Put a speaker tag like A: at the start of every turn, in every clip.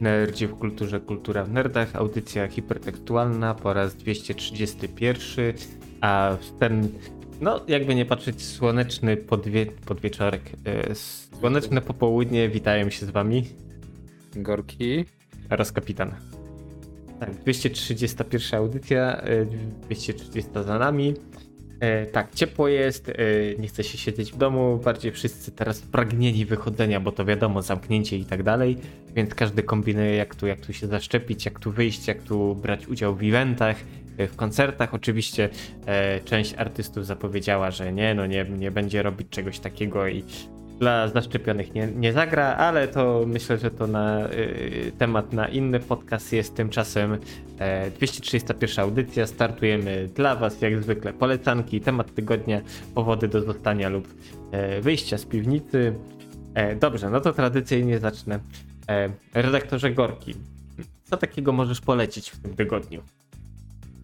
A: Nerdzie w kulturze, kultura w nerdach, audycja hipertekstualna po raz 231, a w ten, no jakby nie patrzeć, słoneczny podwie, podwieczorek, e, słoneczne popołudnie, witają się z wami
B: Gorki.
A: oraz kapitan. Tak, 231 audycja, e, 230 za nami. E, tak, ciepło jest, e, nie chce się siedzieć w domu, bardziej wszyscy teraz pragnieni wychodzenia, bo to wiadomo, zamknięcie i tak dalej, więc każdy kombinuje jak tu, jak tu się zaszczepić, jak tu wyjść, jak tu brać udział w eventach, e, w koncertach. Oczywiście e, część artystów zapowiedziała, że nie, no nie, nie będzie robić czegoś takiego i dla zaszczepionych nie, nie zagra, ale to myślę, że to na y, temat na inny podcast jest tymczasem e, 231 audycja. Startujemy dla Was jak zwykle polecanki, temat tygodnia, powody do zostania lub e, wyjścia z piwnicy. E, dobrze, no to tradycyjnie zacznę. E, redaktorze Gorki, co takiego możesz polecić w tym tygodniu?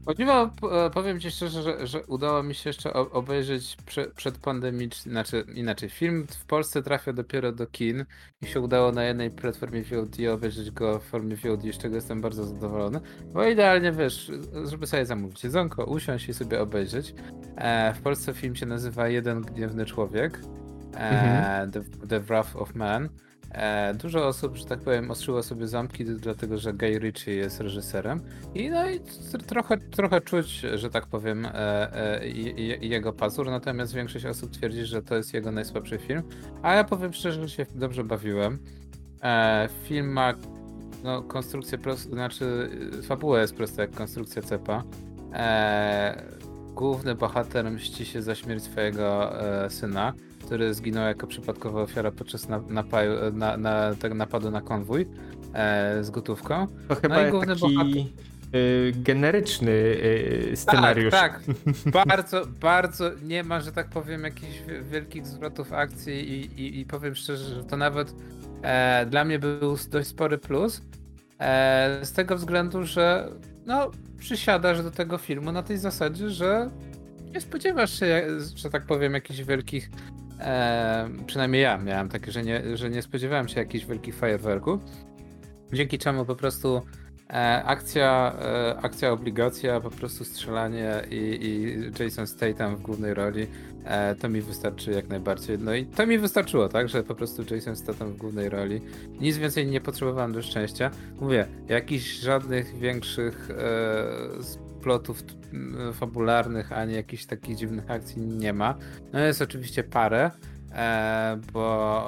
B: O dziwo, e, powiem ci szczerze, że, że udało mi się jeszcze obejrzeć prze, przed pandemiczny, znaczy inaczej, film w Polsce trafia dopiero do kin i się udało na jednej platformie VOD obejrzeć go w formie VOD, z czego jestem bardzo zadowolony, bo idealnie wiesz, żeby sobie zamówić jedzonko, usiąść i sobie obejrzeć. E, w Polsce film się nazywa Jeden Gniewny Człowiek, e,
A: Mhm.
B: The, The Wrath of Man. E, dużo osób, że tak powiem, ostrzyło sobie zamki, dlatego że Guy Ritchie jest reżyserem. I no i trochę, trochę czuć, że tak powiem, e, e, jego pazur, natomiast większość osób twierdzi, że to jest jego najsłabszy film. A ja powiem szczerze, że się dobrze bawiłem. E, film ma no, konstrukcję prostą, znaczy y, fabuła jest prosta jak konstrukcja cepa. E, główny bohater mści się za śmierć swojego e, syna, który zginął jako przypadkowa ofiara podczas na, napaju, na, na, tego napadu na konwój e, z gotówką.
A: To chyba
B: No i główny
A: taki
B: bohater-
A: y, generyczny y, scenariusz.
B: Tak, tak. Bardzo, bardzo nie ma, że tak powiem, jakichś wi- wielkich zwrotów akcji i, i, i powiem szczerze, że to nawet e, dla mnie był dość spory plus. E, z tego względu, że no, przysiadasz do tego filmu na tej zasadzie, że nie spodziewasz się, że tak powiem, jakichś wielkich. E, przynajmniej ja miałem takie, że nie, że nie spodziewałem się jakichś wielkich fajerwerków. Dzięki czemu po prostu E, akcja, e, akcja obligacja, po prostu strzelanie i, i Jason Statham w głównej roli, e, to mi wystarczy jak najbardziej. No i to mi wystarczyło, tak, że po prostu Jason Statham w głównej roli. Nic więcej nie potrzebowałem do szczęścia. Mówię, jakichś żadnych większych e, splotów m, fabularnych, ani jakichś takich dziwnych akcji nie ma. No jest oczywiście parę, e, bo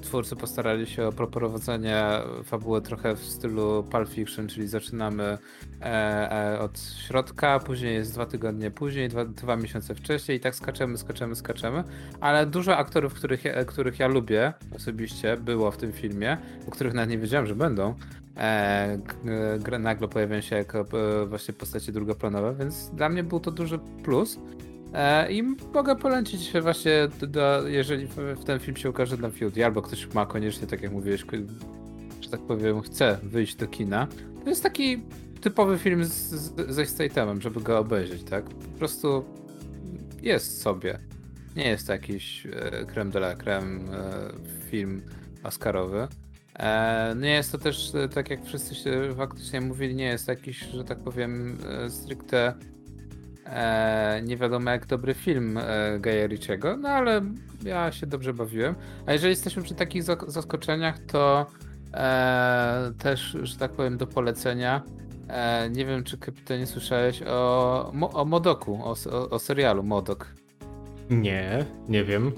B: twórcy postarali się o prowadzenie fabuły trochę w stylu Pulp Fiction, czyli zaczynamy e, e, od środka, później jest dwa tygodnie później, dwa, dwa miesiące wcześniej i tak skaczemy, skaczemy, skaczemy, ale dużo aktorów, których których ja lubię osobiście było w tym filmie, o których nawet nie wiedziałem, że będą. E, g- nagle pojawiają się jako e, właśnie postacie drugoplanowe, więc dla mnie był to duży plus. E, I mogę polecić właśnie, do, jeżeli w, ten film się ukaże na VOD, albo ktoś ma koniecznie, tak jak mówiłeś, że tak powiem, chce wyjść do kina. To jest taki typowy film ze Stathamem, żeby go obejrzeć, tak? Po prostu jest sobie. Nie jest to jakiś e, creme de la creme e, film oscarowy. E, nie jest to też, e, tak jak wszyscy się faktycznie mówili, nie jest jakiś, że tak powiem, e, stricte e, nie wiadomo jak dobry film e, Gaja Ritchiego, no ale ja się dobrze bawiłem. A jeżeli jesteśmy przy takich zaskoczeniach, to e, też, że tak powiem, do polecenia. E, nie wiem, czy kapitanie słyszałeś o, o Modoku, o, o, o serialu Modok.
A: Nie, nie wiem.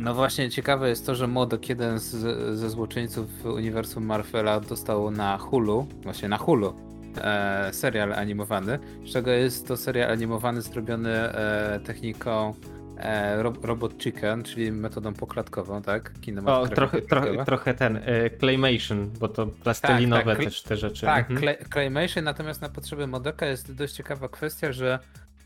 B: No właśnie, ciekawe jest to, że Modok, jeden z, ze złoczyńców uniwersum Marvela, dostał na Hulu, właśnie na Hulu, e, serial animowany, z czego jest to serial animowany zrobiony e, techniką e, ro, Robot Chicken, czyli metodą poklatkową, tak?
A: O, trochę, trochę, trochę ten, y, claymation, bo to plastelinowe
B: tak, kl-
A: też te rzeczy.
B: Tak,
A: Mhm.
B: Clay- Claymation, natomiast na potrzeby Modoka jest dość ciekawa kwestia, że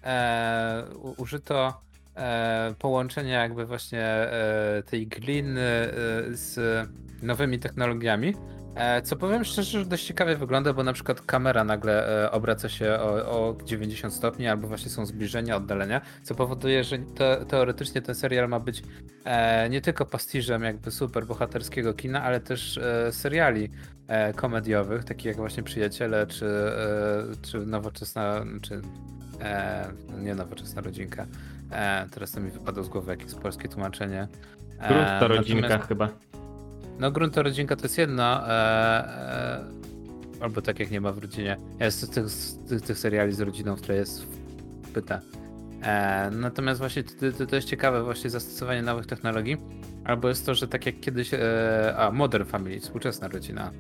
B: e, u- użyto e, połączenia jakby właśnie e, tej gliny e, z nowymi technologiami. E, co powiem szczerze, że dość ciekawie wygląda, bo na przykład kamera nagle e, obraca się o, o 90 stopni, albo właśnie są zbliżenia, oddalenia, co powoduje, że te, teoretycznie ten serial ma być e, nie tylko pastiżem jakby super bohaterskiego kina, ale też seriali komediowych, takich jak właśnie Przyjaciele, czy, czy Nowoczesna, czy nie Nowoczesna Rodzinka. Teraz to mi wypadło z głowy jakieś polskie tłumaczenie.
A: Grunt to rodzinka chyba.
B: No grunt to rodzinka to jest jedno, e, e, albo tak jak nie ma w rodzinie. Jest z tych, z tych, tych seriali z rodziną, które jest pyta. E, natomiast właśnie to, to, to jest ciekawe właśnie zastosowanie nowych technologii, albo jest to, że tak jak kiedyś, e, a Modern Family, współczesna rodzina.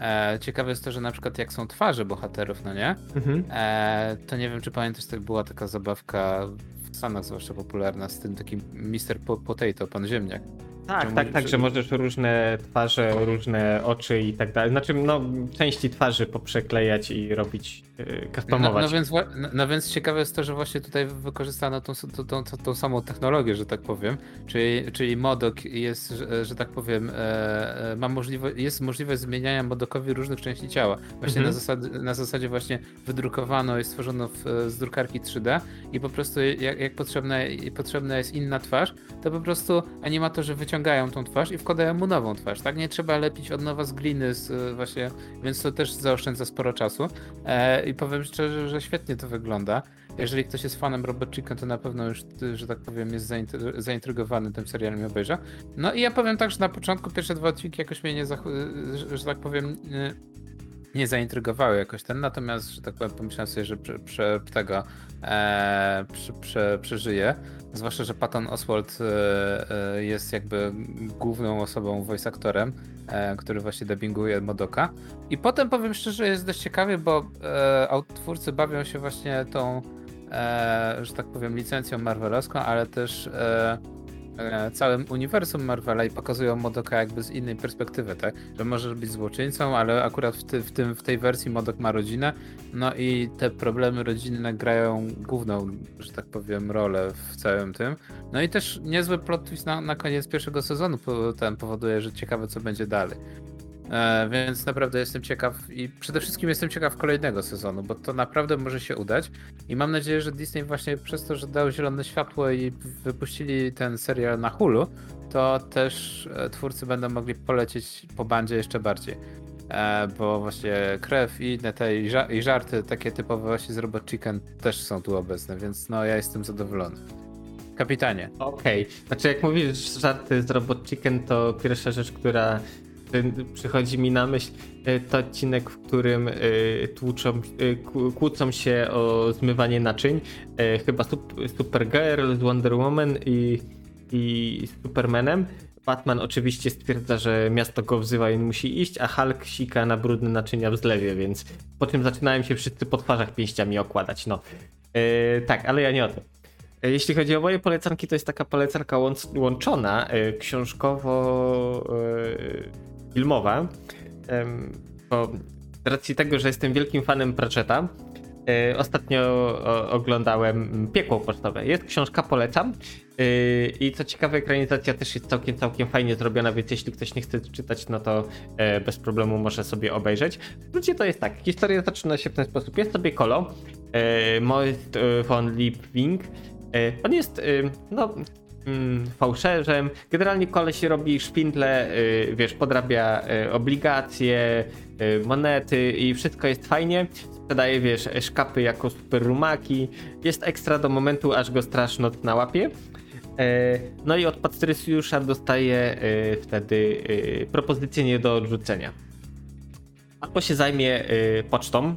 B: E, ciekawe jest to, że na przykład jak są twarze bohaterów, no nie?
A: Mhm.
B: E, to nie wiem, czy pamiętasz, to była taka zabawka w Stanach zwłaszcza popularna z tym takim Mr. Po- Potato, pan ziemniak.
A: Tak, tak, tak,
B: że-
A: że możesz różne twarze, różne oczy i tak dalej. Znaczy, no, części twarzy poprzeklejać i robić, yy,
B: No,
A: customować.
B: no, więc, wła- no, no więc ciekawe jest to, że właśnie tutaj wykorzystano tą, tą, tą, tą, samą technologię, że tak powiem. Czyli, czyli Modok jest, że, że tak powiem, e, e, ma możliwość, jest możliwość zmieniania Modokowi różnych części ciała. Właśnie
A: Mhm.
B: na, zasadzie, na zasadzie właśnie wydrukowano i stworzono w, z drukarki 3D i po prostu jak, jak potrzebna, potrzebna jest inna twarz, to po prostu animatorzy wyciągają tą twarz i wkładają mu nową twarz. Tak nie trzeba lepić od nowa z gliny, z, właśnie, więc to też zaoszczędza sporo czasu. E, I powiem szczerze, że świetnie to wygląda. Jeżeli ktoś jest fanem Robot Chicken, to na pewno już, że tak powiem, jest zaintry- zaintrygowany tym serialem i obejrza. No i ja powiem tak, że na początku pierwsze dwa odcinki jakoś mnie nie, że, że tak powiem, y, nie zaintrygowały jakoś ten, natomiast, że tak powiem, pomyślałem sobie, że prze, prze, tego e, prze, prze, przeżyję. Zwłaszcza, że Patton Oswald e, e, jest jakby główną osobą, voice aktorem, e, który właśnie dubbinguje Modoka. I potem powiem szczerze, jest dość ciekawie, bo e, twórcy bawią się właśnie tą, e, że tak powiem, licencją marvelowską, ale też e, całym uniwersum Marvela i pokazują Modoka jakby z innej perspektywy, tak? Że możesz być złoczyńcą, ale akurat w, ty, w, tym, w tej wersji Modok ma rodzinę, no i te problemy rodzinne grają główną, że tak powiem, rolę w całym tym. No i też niezły plot twist na, na koniec pierwszego sezonu ten powoduje, że ciekawe co będzie dalej. E, więc naprawdę jestem ciekaw i przede wszystkim jestem ciekaw kolejnego sezonu, bo to naprawdę może się udać i mam nadzieję, że Disney właśnie przez to, że dał zielone światło i wypuścili ten serial na Hulu, to też e, twórcy będą mogli polecieć po bandzie jeszcze bardziej. E, bo właśnie krew i inne te i, i żarty takie typowe właśnie z Robot Chicken też są tu obecne, więc no ja jestem zadowolony. Kapitanie.
A: Okej, znaczy jak mówisz żarty z Robot Chicken, to pierwsza rzecz, która przychodzi mi na myśl, y, to odcinek, w którym y, tłuczą, kłó- kłócą się o zmywanie naczyń. Chyba Sup- Supergirl z Wonder Woman i, i Supermanem. Batman oczywiście stwierdza, że miasto go wzywa i musi iść, a Hulk sika na brudne naczynia w zlewie, więc po czym zaczynają się wszyscy po twarzach pięściami okładać. No, Y, tak, ale ja nie o tym. E, Jeśli chodzi o moje polecanki, to jest taka polecanka łąc- łączona, e, książkowo-filmowa. Bo z racji tego, że jestem wielkim fanem Pratchetta, e, ostatnio oglądałem Piekło Pocztowe. Jest książka, polecam. E, I co ciekawe, ekranizacja też jest całkiem, całkiem fajnie zrobiona, więc jeśli ktoś nie chce czytać, no to e, bez problemu może sobie obejrzeć. W skrócie to jest tak, historia zaczyna się w ten sposób. Jest sobie Kolo, Most e, von Liebwing, On jest, no, mm, fałszerzem. Generalnie koleś robi szpindle, y, wiesz, podrabia y, obligacje, y, monety i wszystko jest fajnie. Sprzedaje, wiesz, szkapy jako super rumaki. Jest ekstra do momentu, aż go straż noc na łapie. E, No i od Patrycjusza dostaje wtedy propozycję nie do odrzucenia. Albo się zajmie pocztą,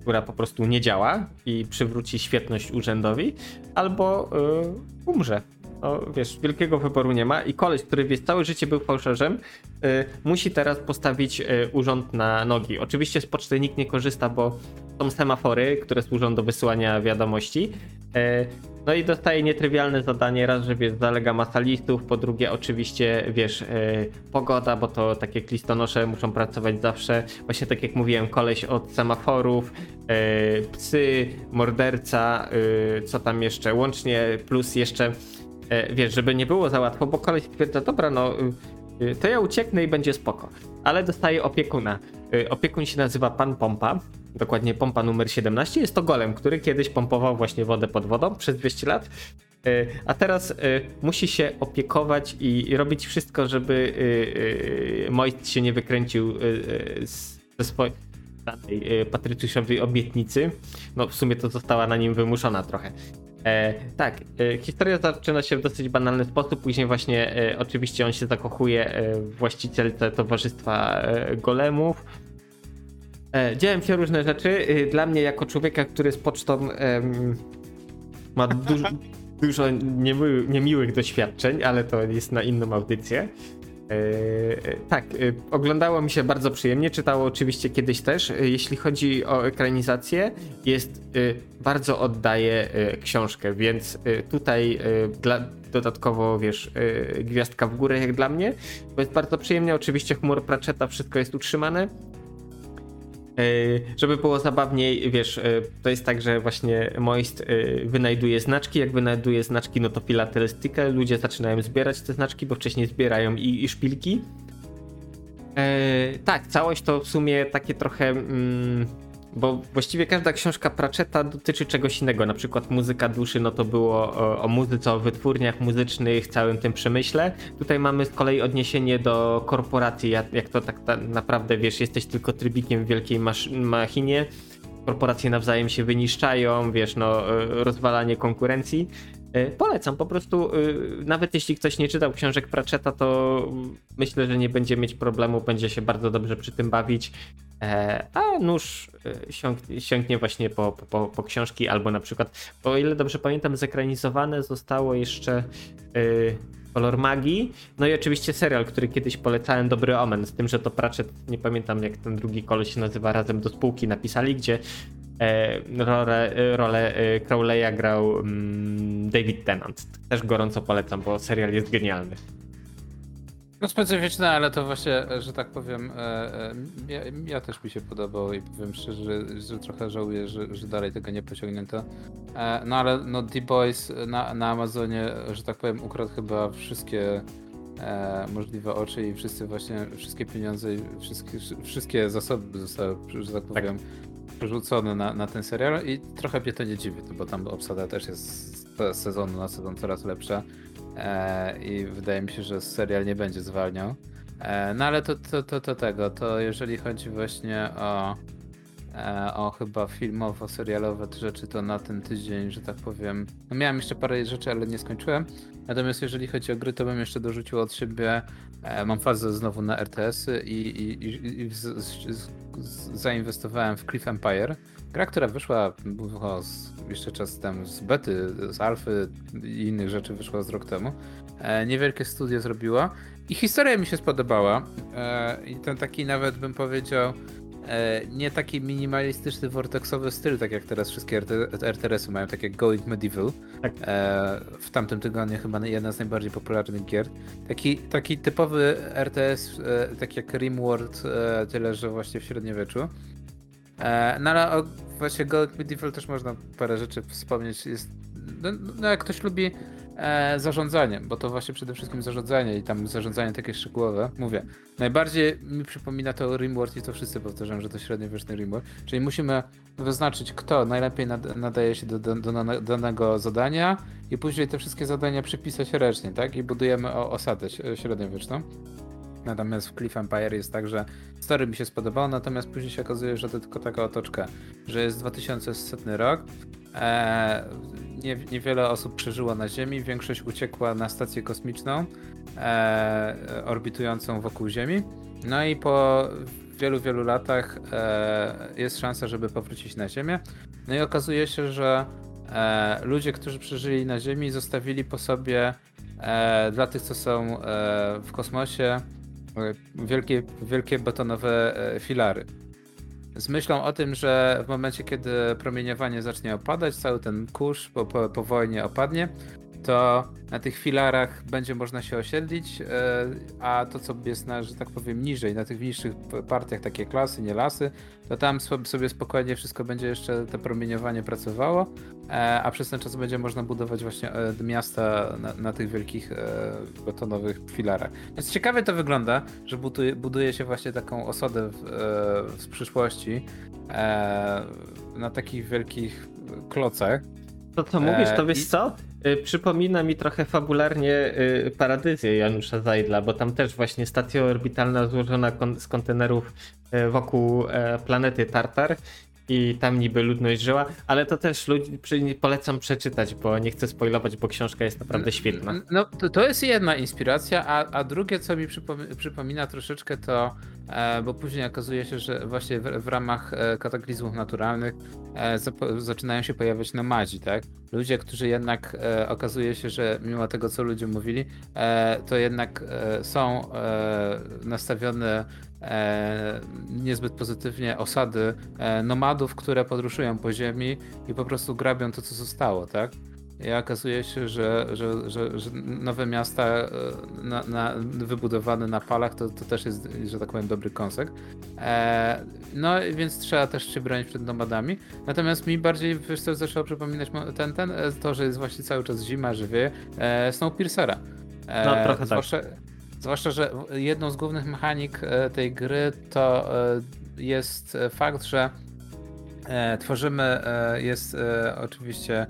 A: która po prostu nie działa i przywróci świetność urzędowi, albo umrze. No, wiesz, wielkiego wyboru nie ma i koleś, który wiesz, całe życie był fałszerzem, y, musi teraz postawić y, urząd na nogi. Oczywiście z poczty nikt nie korzysta, bo są semafory, które służą do wysyłania wiadomości. Y, no i dostaje nietrywialne zadanie, raz, że wiesz, zalega masa listów, po drugie oczywiście, wiesz, y, pogoda, bo to tak jak listonosze muszą pracować zawsze, właśnie tak jak mówiłem, koleś od semaforów, y, psy, morderca, co tam jeszcze, łącznie plus jeszcze, wiesz, żeby nie było za łatwo, bo koleś stwierdza, dobra, no y, y, to ja ucieknę i będzie spoko. Ale dostaję opiekuna. Y, opiekun się nazywa Pan Pompa, dokładnie pompa numer 17. Jest to golem, który kiedyś pompował właśnie wodę pod wodą przez 200 lat. Y, A teraz musi się opiekować i robić wszystko, żeby Moist się nie wykręcił ze swojej danej obietnicy. No w sumie to została na nim wymuszona trochę. E, tak, e, historia zaczyna się w dosyć banalny sposób. Później właśnie e, oczywiście on się zakochuje e, w właścicielce towarzystwa e, golemów. E, się różne rzeczy. E, Dla mnie jako człowieka, który z pocztą ma dużo, dużo niemiły, niemiłych doświadczeń, ale to jest na inną audycję. E, e, tak, e, oglądało mi się bardzo przyjemnie, czytało oczywiście kiedyś też. Jeśli chodzi o ekranizację, jest bardzo oddaje książkę, więc tutaj dla, dodatkowo, wiesz, gwiazdka w górę jak dla mnie, bo jest bardzo przyjemnie. Oczywiście humor Pratchetta, wszystko jest utrzymane. E, Żeby było zabawniej, wiesz, e, to jest tak, że właśnie Moist e, wynajduje znaczki. Jak wynajduje znaczki, no to filatelistykę. Ludzie zaczynają zbierać te znaczki, bo wcześniej zbierają i, i szpilki. Tak, całość to w sumie takie trochę. Mm, bo właściwie każda książka Pratchetta dotyczy czegoś innego. Na przykład muzyka duszy, no to było o, o muzyce, o wytwórniach muzycznych, całym tym przemyśle. Tutaj mamy z kolei odniesienie do korporacji, jak, to tak ta, naprawdę wiesz, jesteś tylko trybikiem w wielkiej machinie. Korporacje nawzajem się wyniszczają, wiesz, no, e, rozwalanie konkurencji. E, Polecam, po prostu, e, nawet jeśli ktoś nie czytał książek Pratchetta, to myślę, że nie będzie mieć problemu, będzie się bardzo dobrze przy tym bawić. E, A nóż sięgnie właśnie po, po, po książki, albo na przykład, o ile dobrze pamiętam, zekranizowane zostało jeszcze Kolor Magii. No i oczywiście serial, który kiedyś polecałem, Dobry Omen, z tym, że to Pratchett, nie pamiętam jak ten drugi koleś się nazywa, razem do spółki napisali, gdzie rolę, e, rolę e, Crowley'a grał mm, David Tennant. Też gorąco polecam, bo serial jest genialny.
B: No specyficzne, ale to właśnie, że tak powiem, e, e, ja, ja też mi się podobał i powiem szczerze, że, że trochę żałuję, że, że dalej tego nie pociągnięto. E, no ale no The Boys na, na Amazonie, że tak powiem, ukradł chyba wszystkie e, możliwe oczy i wszyscy właśnie, wszystkie pieniądze i wszystkie, wszystkie zasoby zostały, że tak powiem, przerzucone na, na ten serial i trochę mnie to nie dziwi, bo tam obsada też jest z sezonu na sezon coraz lepsza. E, I wydaje mi się, że serial nie będzie zwalniał. E, no ale to, to, to, to tego, to jeżeli chodzi właśnie o, e, o chyba filmowo-serialowe te rzeczy, to na ten tydzień, że tak powiem, no miałem jeszcze parę rzeczy, ale nie skończyłem. Natomiast jeżeli chodzi o gry, to bym jeszcze dorzucił od siebie, mam fazę znowu na RTS-y i, i, i, i z, z, z, zainwestowałem w Cliff Empire. Gra, która wyszła o, jeszcze czas temu z bety, z alfy i innych rzeczy wyszła z rok temu. E, niewielkie studio zrobiła i historia mi się spodobała. E, I ten taki nawet bym powiedział e, nie taki minimalistyczny, vortexowy styl, tak jak teraz wszystkie RT RTS-y mają, tak jak Going Medieval.
A: Tak.
B: E, w tamtym tygodniu chyba jedna z najbardziej popularnych gier. Taki, taki typowy RTS, e, tak jak Rimworld, e, tyle że właśnie w średniowieczu. E, no ale o, właśnie Gothic Medieval też można parę rzeczy wspomnieć. Jest, no, no jak ktoś lubi e, zarządzanie, bo to właśnie przede wszystkim zarządzanie i tam zarządzanie takie szczegółowe. Mówię, najbardziej mi przypomina to Rimworld i to wszyscy powtarzają, że to średniowieczny Rimworld. Czyli musimy wyznaczyć, kto najlepiej nad, nadaje się do, do, do dane- danego zadania i później te wszystkie zadania przypisać ręcznie, tak? I budujemy o, osadę średniowieczną. Natomiast w Cliff Empire jest tak, że story mi się spodobało, natomiast później się okazuje, że to tylko taka otoczka, że jest 2100 rok. E, nie, niewiele osób przeżyło na Ziemi, większość uciekła na stację kosmiczną e, orbitującą wokół Ziemi. No i po wielu, wielu latach e, jest szansa, żeby powrócić na Ziemię. No i okazuje się, że e, ludzie, którzy przeżyli na Ziemi, zostawili po sobie e, dla tych, co są e, w kosmosie, e, wielkie, wielkie betonowe e, filary. Z myślą o tym, że w momencie, kiedy promieniowanie zacznie opadać, cały ten kurz po, po, po wojnie opadnie, to na tych filarach będzie można się osiedlić, e, a to co jest na, że tak powiem, niżej, na tych niższych partiach, takie klasy, nie lasy, to tam sobie spokojnie wszystko będzie jeszcze to promieniowanie pracowało, e, a przez ten czas będzie można budować właśnie e, miasta na, na tych wielkich betonowych filarach. Więc ciekawie to wygląda, że buduje, buduje się właśnie taką osadę w, w przyszłości na takich wielkich klocach.
A: To co mówisz, to wiesz co? Y, przypomina mi trochę fabularnie y, paradyzję Janusza Zajdla, bo tam też właśnie stacja orbitalna złożona z kontenerów y, wokół e, planety Tartar i tam niby ludność żyła, ale to też ludzi polecam przeczytać, bo nie chcę spoilować, bo książka jest naprawdę świetna.
B: No to, to jest jedna inspiracja, a, a drugie co mi przypomina troszeczkę to, bo później okazuje się, że właśnie w, ramach e, kataklizmów naturalnych e, zaczynają się pojawiać nomadzi, tak? Ludzie, którzy jednak e, okazuje się, że mimo tego co ludzie mówili, e, to jednak e, są nastawione e, niezbyt pozytywnie osady e, nomadów, które podróżują po ziemi i po prostu grabią to, co zostało, tak? I okazuje się, że, że, że, że nowe miasta e, na, na, wybudowane na palach to, to też jest, że tak powiem, dobry kąsek. E, no więc trzeba też się bronić przed nomadami. Natomiast mi bardziej wiesz co, zaczęło przypominać ten, ten, e, to, że jest właśnie cały czas zima, że wieje, e, Snowpiercera.
A: E, no trochę zwłaszcza, tak.
B: Zwłaszcza, że jedną z głównych mechanik e, tej gry to jest fakt, że tworzymy, jest oczywiście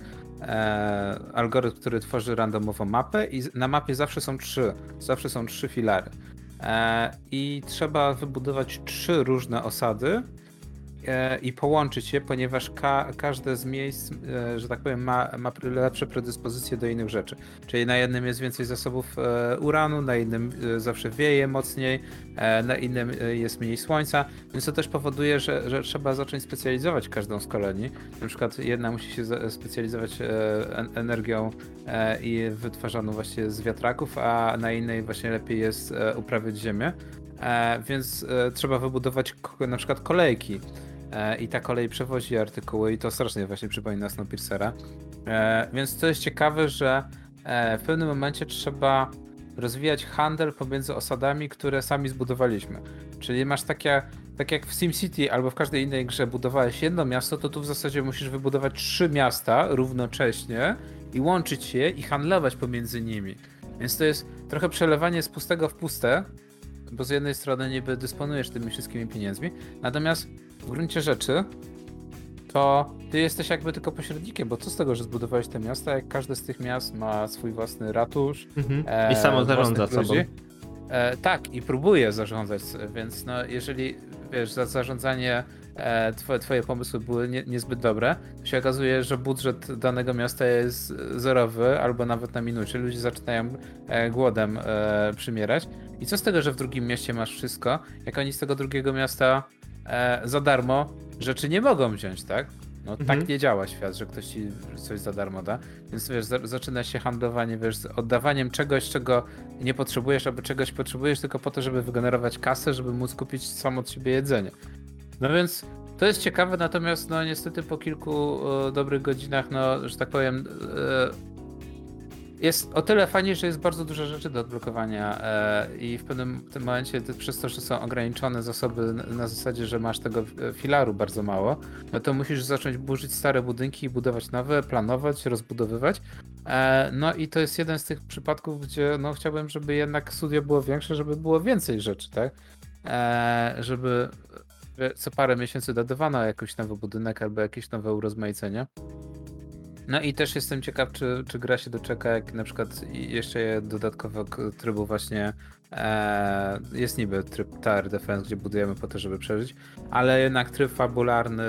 B: algorytm, który tworzy randomową mapę i na mapie zawsze są trzy, zawsze są trzy filary. I trzeba wybudować trzy różne osady, E, i połączyć je, ponieważ ka każde z miejsc, e, że tak powiem, ma, ma lepsze predyspozycje do innych rzeczy. Czyli na jednym jest więcej zasobów e, uranu, na innym zawsze wieje mocniej, na innym jest mniej słońca, więc to też powoduje, że, że trzeba zacząć specjalizować każdą z kolonii. Na przykład jedna musi się specjalizować energią i wytwarzaną właśnie z wiatraków, a na innej właśnie lepiej jest uprawiać ziemię. Więc trzeba wybudować na przykład kolejki E, i ta kolej przewozi artykuły i to strasznie właśnie przypomina Snowpiercera. E, więc to jest ciekawe, że e, w pewnym momencie trzeba rozwijać handel pomiędzy osadami, które sami zbudowaliśmy. Czyli masz takie, tak jak w SimCity albo w każdej innej grze budowałeś jedno miasto, to tu w zasadzie musisz wybudować trzy miasta równocześnie i łączyć je i handlować pomiędzy nimi. Więc to jest trochę przelewanie z pustego w puste, bo z jednej strony niby dysponujesz tymi wszystkimi pieniędzmi, natomiast w gruncie rzeczy to ty jesteś jakby tylko pośrednikiem, bo co z tego, że zbudowałeś te miasta, jak każde z tych miast ma swój własny ratusz
A: mhm. e, i samo zarządza sobą.
B: E, tak, i próbuje zarządzać, więc no, jeżeli wiesz, za zarządzanie e, twoje, twoje pomysły były nie, niezbyt dobre, to się okazuje, że budżet danego miasta jest zerowy albo nawet na minucie. Ludzie zaczynają e, głodem e, przymierać. I co z tego, że w drugim mieście masz wszystko, jak oni z tego drugiego miasta e, za darmo rzeczy nie mogą wziąć, tak? No tak mhm. tak nie działa świat, że ktoś ci coś za darmo da. Więc wiesz, zaczyna się handlowanie, wiesz, z oddawaniem czegoś, czego nie potrzebujesz, albo czegoś potrzebujesz tylko po to, żeby wygenerować kasę, żeby móc kupić sam od siebie jedzenie. No więc to jest ciekawe, natomiast no niestety po kilku e, dobrych godzinach, no, że tak powiem, e, jest o tyle fajnie, że jest bardzo dużo rzeczy do odblokowania e, i w pewnym tym momencie przez to, że są ograniczone zasoby na, na zasadzie, że masz tego e, filaru bardzo mało, no to musisz zacząć burzyć stare budynki i budować nowe, planować, rozbudowywać. E, no i to jest jeden z tych przypadków, gdzie no chciałbym, żeby jednak studio było większe, żeby było więcej rzeczy, tak? Żeby co parę miesięcy dodawano jakiś nowy budynek albo jakieś nowe urozmaicenie. No i też jestem ciekaw, czy, czy gra się doczeka, jak na przykład jeszcze dodatkowego trybu właśnie e, jest niby tryb Tower Defense, gdzie budujemy po to, żeby przeżyć, ale jednak tryb fabularny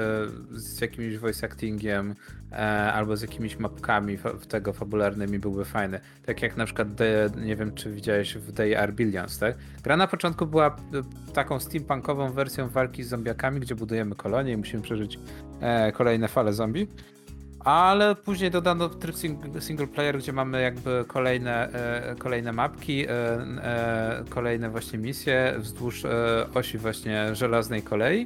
B: z jakimś voice actingiem e, albo z jakimiś mapkami w tego fabularnymi byłby fajny. Tak jak na przykład, The, nie wiem czy widziałeś w Day Are Billions, tak? Gra na początku była e, taką steampunkową wersją walki z zombiakami, gdzie budujemy kolonie i musimy przeżyć e, kolejne fale zombie. Ale później dodano tryb single player, gdzie mamy jakby kolejne, e, kolejne mapki, e, e, kolejne właśnie misje wzdłuż osi właśnie żelaznej kolei.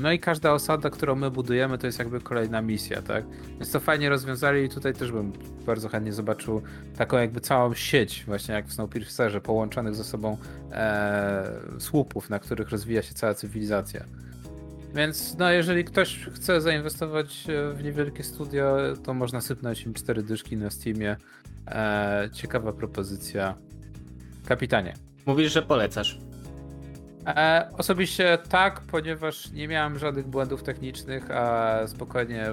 B: No i każda osada, którą my budujemy, to jest jakby kolejna misja, tak? Więc to fajnie rozwiązali i tutaj też bym bardzo chętnie zobaczył taką jakby całą sieć, właśnie jak w Snowpiercerze, połączonych ze sobą e, słupów, na których rozwija się cała cywilizacja. Więc no, jeżeli ktoś chce zainwestować e, w niewielkie studio, to można sypnąć im cztery dyszki na Steamie. E, ciekawa propozycja. Kapitanie.
A: Mówisz, że polecasz.
B: E, osobiście tak, ponieważ nie miałem żadnych błędów technicznych, a spokojnie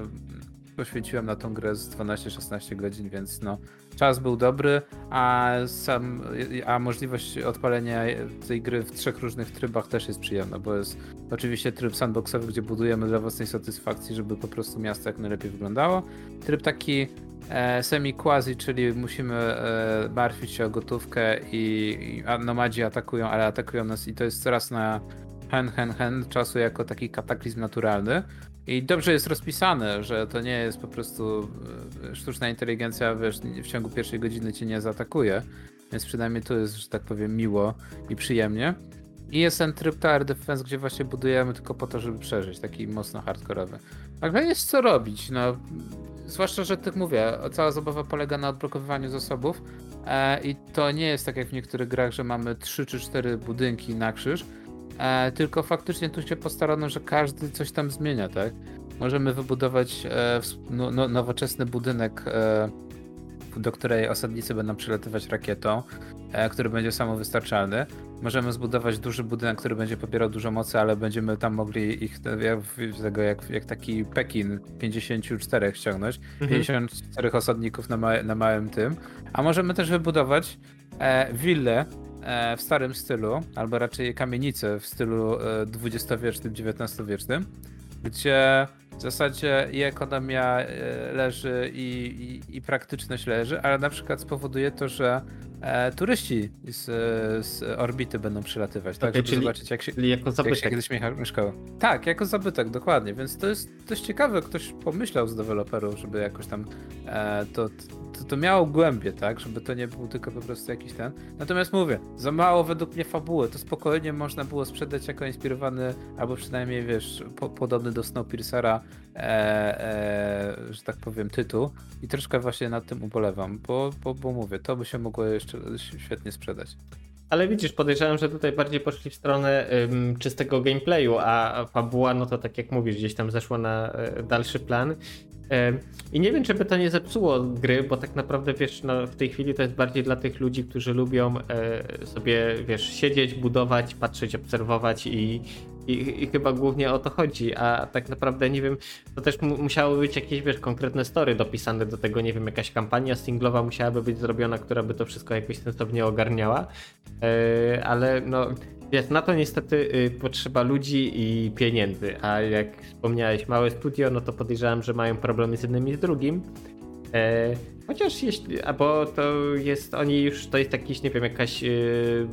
B: poświęciłem na tą grę z 12-16 godzin, więc no czas był dobry, a sam, a możliwość odpalenia tej gry w trzech różnych trybach też jest przyjemna, bo jest oczywiście tryb sandboxowy, gdzie budujemy dla własnej satysfakcji, żeby po prostu miasto jak najlepiej wyglądało. Tryb taki e, semi-quasi, czyli musimy e, martwić się o gotówkę i, i nomadzi atakują, ale atakują nas i to jest coraz na hen, hen, hen czasu jako taki kataklizm naturalny. I dobrze jest rozpisane, że to nie jest po prostu e, sztuczna inteligencja, wiesz, w ciągu pierwszej godziny cię nie zaatakuje. Więc przynajmniej tu jest, że tak powiem, miło i przyjemnie. I jest ten tryb Tower Defense, gdzie właśnie budujemy tylko po to, żeby przeżyć, taki mocno hardkorowy. Ale jest co robić, no. Zwłaszcza, że tak mówię, cała zabawa polega na odblokowywaniu zasobów e, i to nie jest tak jak w niektórych grach, że mamy 3 czy 4 budynki na krzyż, e, tylko faktycznie tu się postarano, że każdy coś tam zmienia, tak? Możemy wybudować e, no, no, nowoczesny budynek, e, do której osadnicy będą przylatywać rakietą, e, który będzie samowystarczalny. Możemy zbudować duży budynek, który będzie pobierał dużo mocy, ale będziemy tam mogli ich jak, tego, jak, jak taki Pekin 54 ściągnąć,
A: Mhm.
B: 54 osadników na, ma, na małym tym. A możemy też wybudować e, willę e, w starym stylu, albo raczej kamienicę w stylu e, XX-wiecznym, XIX-wiecznym, gdzie w zasadzie i ekonomia e, leży, i, i, i praktyczność leży, ale na przykład spowoduje to, że e, turyści z, z orbity będą przylatywać, tak, żeby
A: czyli-
B: zobaczyć jak się,
A: jako
B: jak się
A: zabytek.
B: kiedyś mieszkało. Tak, jako zabytek, dokładnie, więc to jest dość ciekawe, ktoś pomyślał z deweloperów, żeby jakoś tam e, to, to, to miało głębie, tak, żeby to nie był tylko po prostu jakiś ten. Natomiast mówię, za mało według mnie fabuły, to spokojnie można było sprzedać jako inspirowany, albo przynajmniej, wiesz, po, podobny do Snowpiercera, e, e, że tak powiem, tytuł i troszkę właśnie nad tym ubolewam, bo, bo, bo mówię, to by się mogło jeszcze świetnie sprzedać.
A: Ale widzisz, podejrzewam, że tutaj bardziej poszli w stronę ym, czystego gameplayu, a fabuła, no to tak jak mówisz, gdzieś tam zeszła na e, dalszy plan. I nie wiem, czy by to nie zepsuło gry, bo tak naprawdę, wiesz, no, w tej chwili to jest bardziej dla tych ludzi, którzy lubią e, sobie, wiesz, siedzieć, budować, patrzeć, obserwować i, i, i chyba głównie o to chodzi, a tak naprawdę, nie wiem, to też mu, być jakieś, wiesz, konkretne story dopisane do tego, nie wiem, jakaś kampania singlowa musiałaby być zrobiona, która by to wszystko jakoś sensownie ogarniała. E, ale no wiesz, na to niestety y, potrzeba ludzi i pieniędzy, a jak wspomniałeś, małe studio, no to podejrzewam, że mają problemy z jednym i z drugim. E, chociaż jeśli, albo to jest, oni już, to jest jakiś, nie wiem, jakaś y,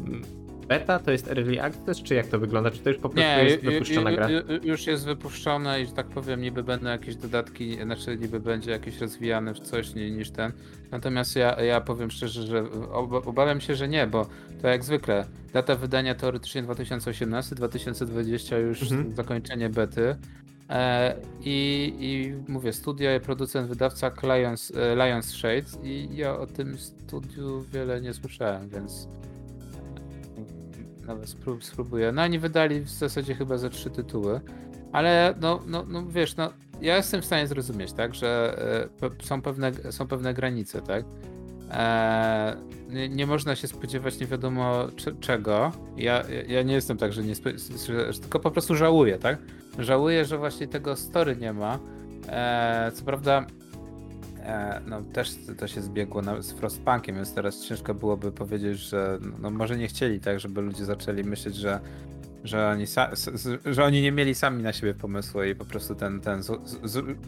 A: beta, to jest early access, czy jak to wygląda, czy to już po prostu jest
B: ju- ju-
A: wypuszczona gra?
B: ju- ju- Już jest wypuszczone i że tak powiem, niby będą jakieś dodatki, znaczy niby będzie jakieś rozwijane w coś ni- niż ten. Natomiast ja, ja powiem szczerze, że ob- obawiam się, że nie, bo to jak zwykle data wydania teoretycznie 2018, 2020 już
A: Mhm.
B: zakończenie bety. E, i, I mówię, studio, producent, wydawca Lions, e, Lions Shades i ja o tym studiu wiele nie słyszałem, więc nawet sprób, spróbuję. No oni wydali w zasadzie chyba ze trzy tytuły, ale no, no, no wiesz, no ja jestem w stanie zrozumieć, tak, że pe- są, pewne, są pewne granice, tak. E, nie, nie można się spodziewać nie wiadomo cze- czego. Ja, ja, nie jestem tak, że nie że, że tylko po prostu żałuję, tak? Żałuję, że właśnie tego story nie ma. E, co prawda no też to się zbiegło na, z Frostpunkiem, więc teraz ciężko byłoby powiedzieć, że no, może nie chcieli tak, żeby ludzie zaczęli myśleć, że, że, oni że oni nie mieli sami na siebie pomysłu i po prostu ten, ten z, z,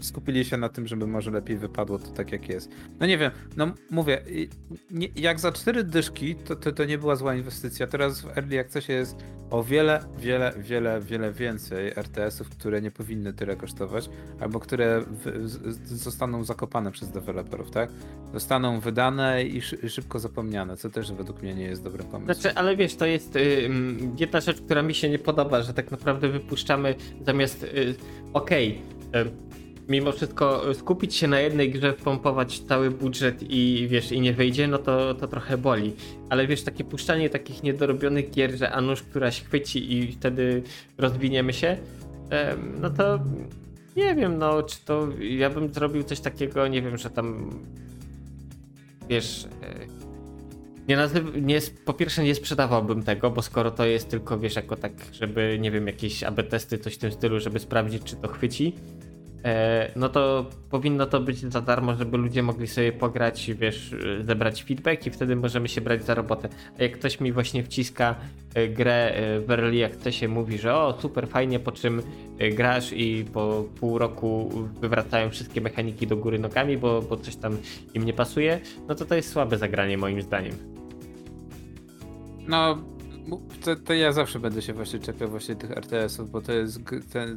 B: skupili się na tym, żeby może lepiej wypadło to tak jak jest. No nie wiem, no mówię, nie, jak za cztery dyszki, to, to, to nie była zła inwestycja. Teraz w Early Accessie jest o wiele, wiele, wiele, wiele więcej RTS-ów, które nie powinny tyle kosztować, albo które w, zostaną zakopane przez deweloperów, tak? Zostaną wydane i szy, szybko zapomniane, co też według mnie nie jest dobry pomysł.
A: Znaczy, ale wiesz, to jest y, jedna rzecz, która mi się nie podoba, że tak naprawdę wypuszczamy zamiast, y, okej, okay, y, mimo wszystko skupić się na jednej grze, wpompować cały budżet i wiesz, i nie wyjdzie, no to, to trochę boli. Ale wiesz, takie puszczanie takich niedorobionych gier, że a nóż któraś chwyci i wtedy rozwiniemy się, no to nie wiem, no, czy to ja bym zrobił coś takiego, nie wiem, że tam wiesz, e, nie nazyw, nie, po pierwsze nie sprzedawałbym tego, bo skoro to jest tylko, wiesz, jako tak, żeby, nie wiem, jakieś AB testy, coś w tym stylu, żeby sprawdzić, czy to chwyci, E, no to powinno to być za darmo, żeby ludzie mogli sobie pograć, wiesz, zebrać feedback i wtedy możemy się brać za robotę. A jak ktoś mi właśnie wciska e, grę e, w Early Accessie, mówi, że o super fajnie, po czym grasz i po pół roku wywracają wszystkie mechaniki do góry nogami, bo, bo coś tam im nie pasuje, no to to jest słabe zagranie moim zdaniem.
B: No, to, to, ja zawsze będę się właśnie czepiał właśnie tych RTS-ów, bo to jest,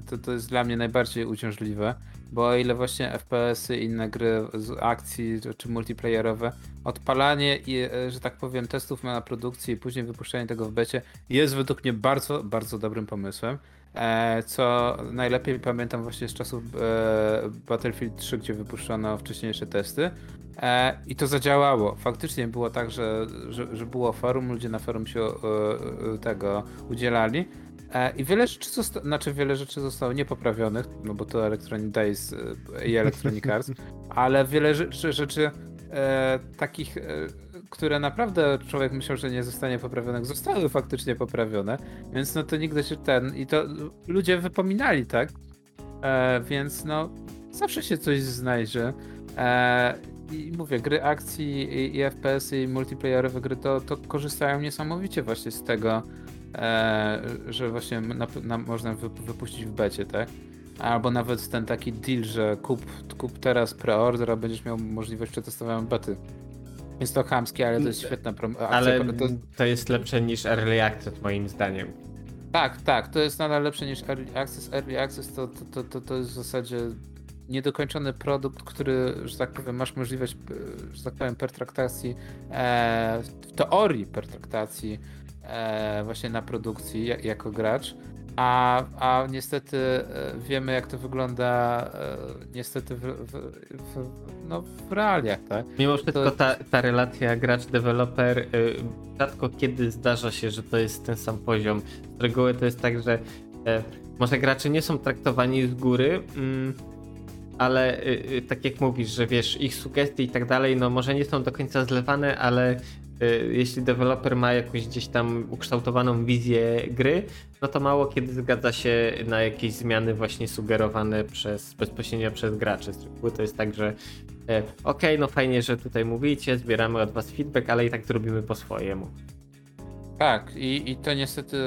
B: to, to jest dla mnie najbardziej uciążliwe, bo o ile właśnie FPS-y, inne gry z akcji czy multiplayerowe, odpalanie i, e, że tak powiem, testów na produkcji i później wypuszczanie tego w becie jest według mnie bardzo, bardzo dobrym pomysłem. E, co najlepiej pamiętam właśnie z czasów e, Battlefield 3, gdzie wypuszczono wcześniejsze testy. E, I to zadziałało. Faktycznie było tak, że, że, że było forum, ludzie na forum się tego udzielali. I wiele rzeczy, zosta- znaczy wiele rzeczy zostało niepoprawionych, no bo to Electronic Days i Electronic Arts, ale wiele rzeczy, rzeczy e, takich, które naprawdę człowiek myślał, że nie zostanie poprawionych, zostały faktycznie poprawione, więc no to nigdy się ten, i to ludzie wypominali, tak? E, więc no, zawsze się coś znajdzie. E, i mówię, gry akcji i, i FPS i multiplayerowe gry to, to korzystają niesamowicie właśnie z tego, e, że właśnie na, na, można wy, wypuścić w becie, tak? Albo nawet ten taki deal, że kup, kup teraz preorder, a będziesz miał możliwość przetestowania bety. Jest to chamskie, ale to jest świetna akcja.
A: Ale to... to jest lepsze niż Early Access moim zdaniem.
B: Tak, tak, to jest nadal lepsze niż Early Access. Early Access to, to, to, to jest w zasadzie niedokończony produkt, który, że tak powiem, masz możliwość, że tak powiem, pertraktacji, e, w teorii pertraktacji e, właśnie na produkcji jako gracz, a, a niestety e, wiemy, jak to wygląda e, niestety w, w, w, no, w realiach, tak?
A: Mimo wszystko to... ta, ta relacja gracz-deweloper y, rzadko kiedy zdarza się, że to jest ten sam poziom. Z reguły to jest tak, że e, może gracze nie są traktowani z góry, mm, ale y, y, tak jak mówisz, że wiesz, ich sugestie i tak dalej, no może nie są do końca zlewane, ale jeśli deweloper ma jakąś gdzieś tam ukształtowaną wizję gry, no to mało kiedy zgadza się na jakieś zmiany właśnie sugerowane przez bezpośrednio przez graczy. To jest tak, że e, okej, okay, no fajnie, że tutaj mówicie, zbieramy od was feedback, ale i tak zrobimy po swojemu.
B: Tak, i, i to niestety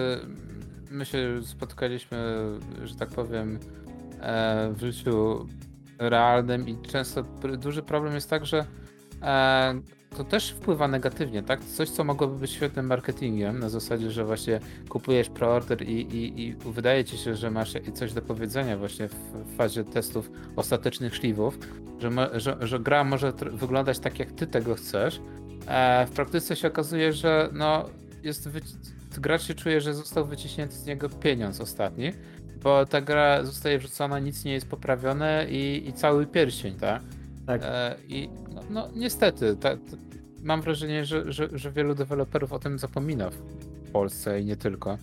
B: my się spotkaliśmy, że tak powiem, e, w życiu realnym i często duży problem jest tak, że e, to też wpływa negatywnie, tak? Coś, co mogłoby być świetnym marketingiem, na zasadzie, że właśnie kupujesz preorder i, i, i wydaje ci się, że masz coś do powiedzenia właśnie w fazie testów ostatecznych szliwów, że, że, że gra może wyglądać tak, jak ty tego chcesz. E, w praktyce się okazuje, że no, jest gracz się czuje, że został wyciśnięty z niego pieniądz ostatni bo ta gra zostaje wrzucona, nic nie jest poprawione i, i cały pierścień, tak? Tak. E, I no, no niestety, ta, ta, mam wrażenie, że, że, że wielu deweloperów o tym zapomina w Polsce i nie tylko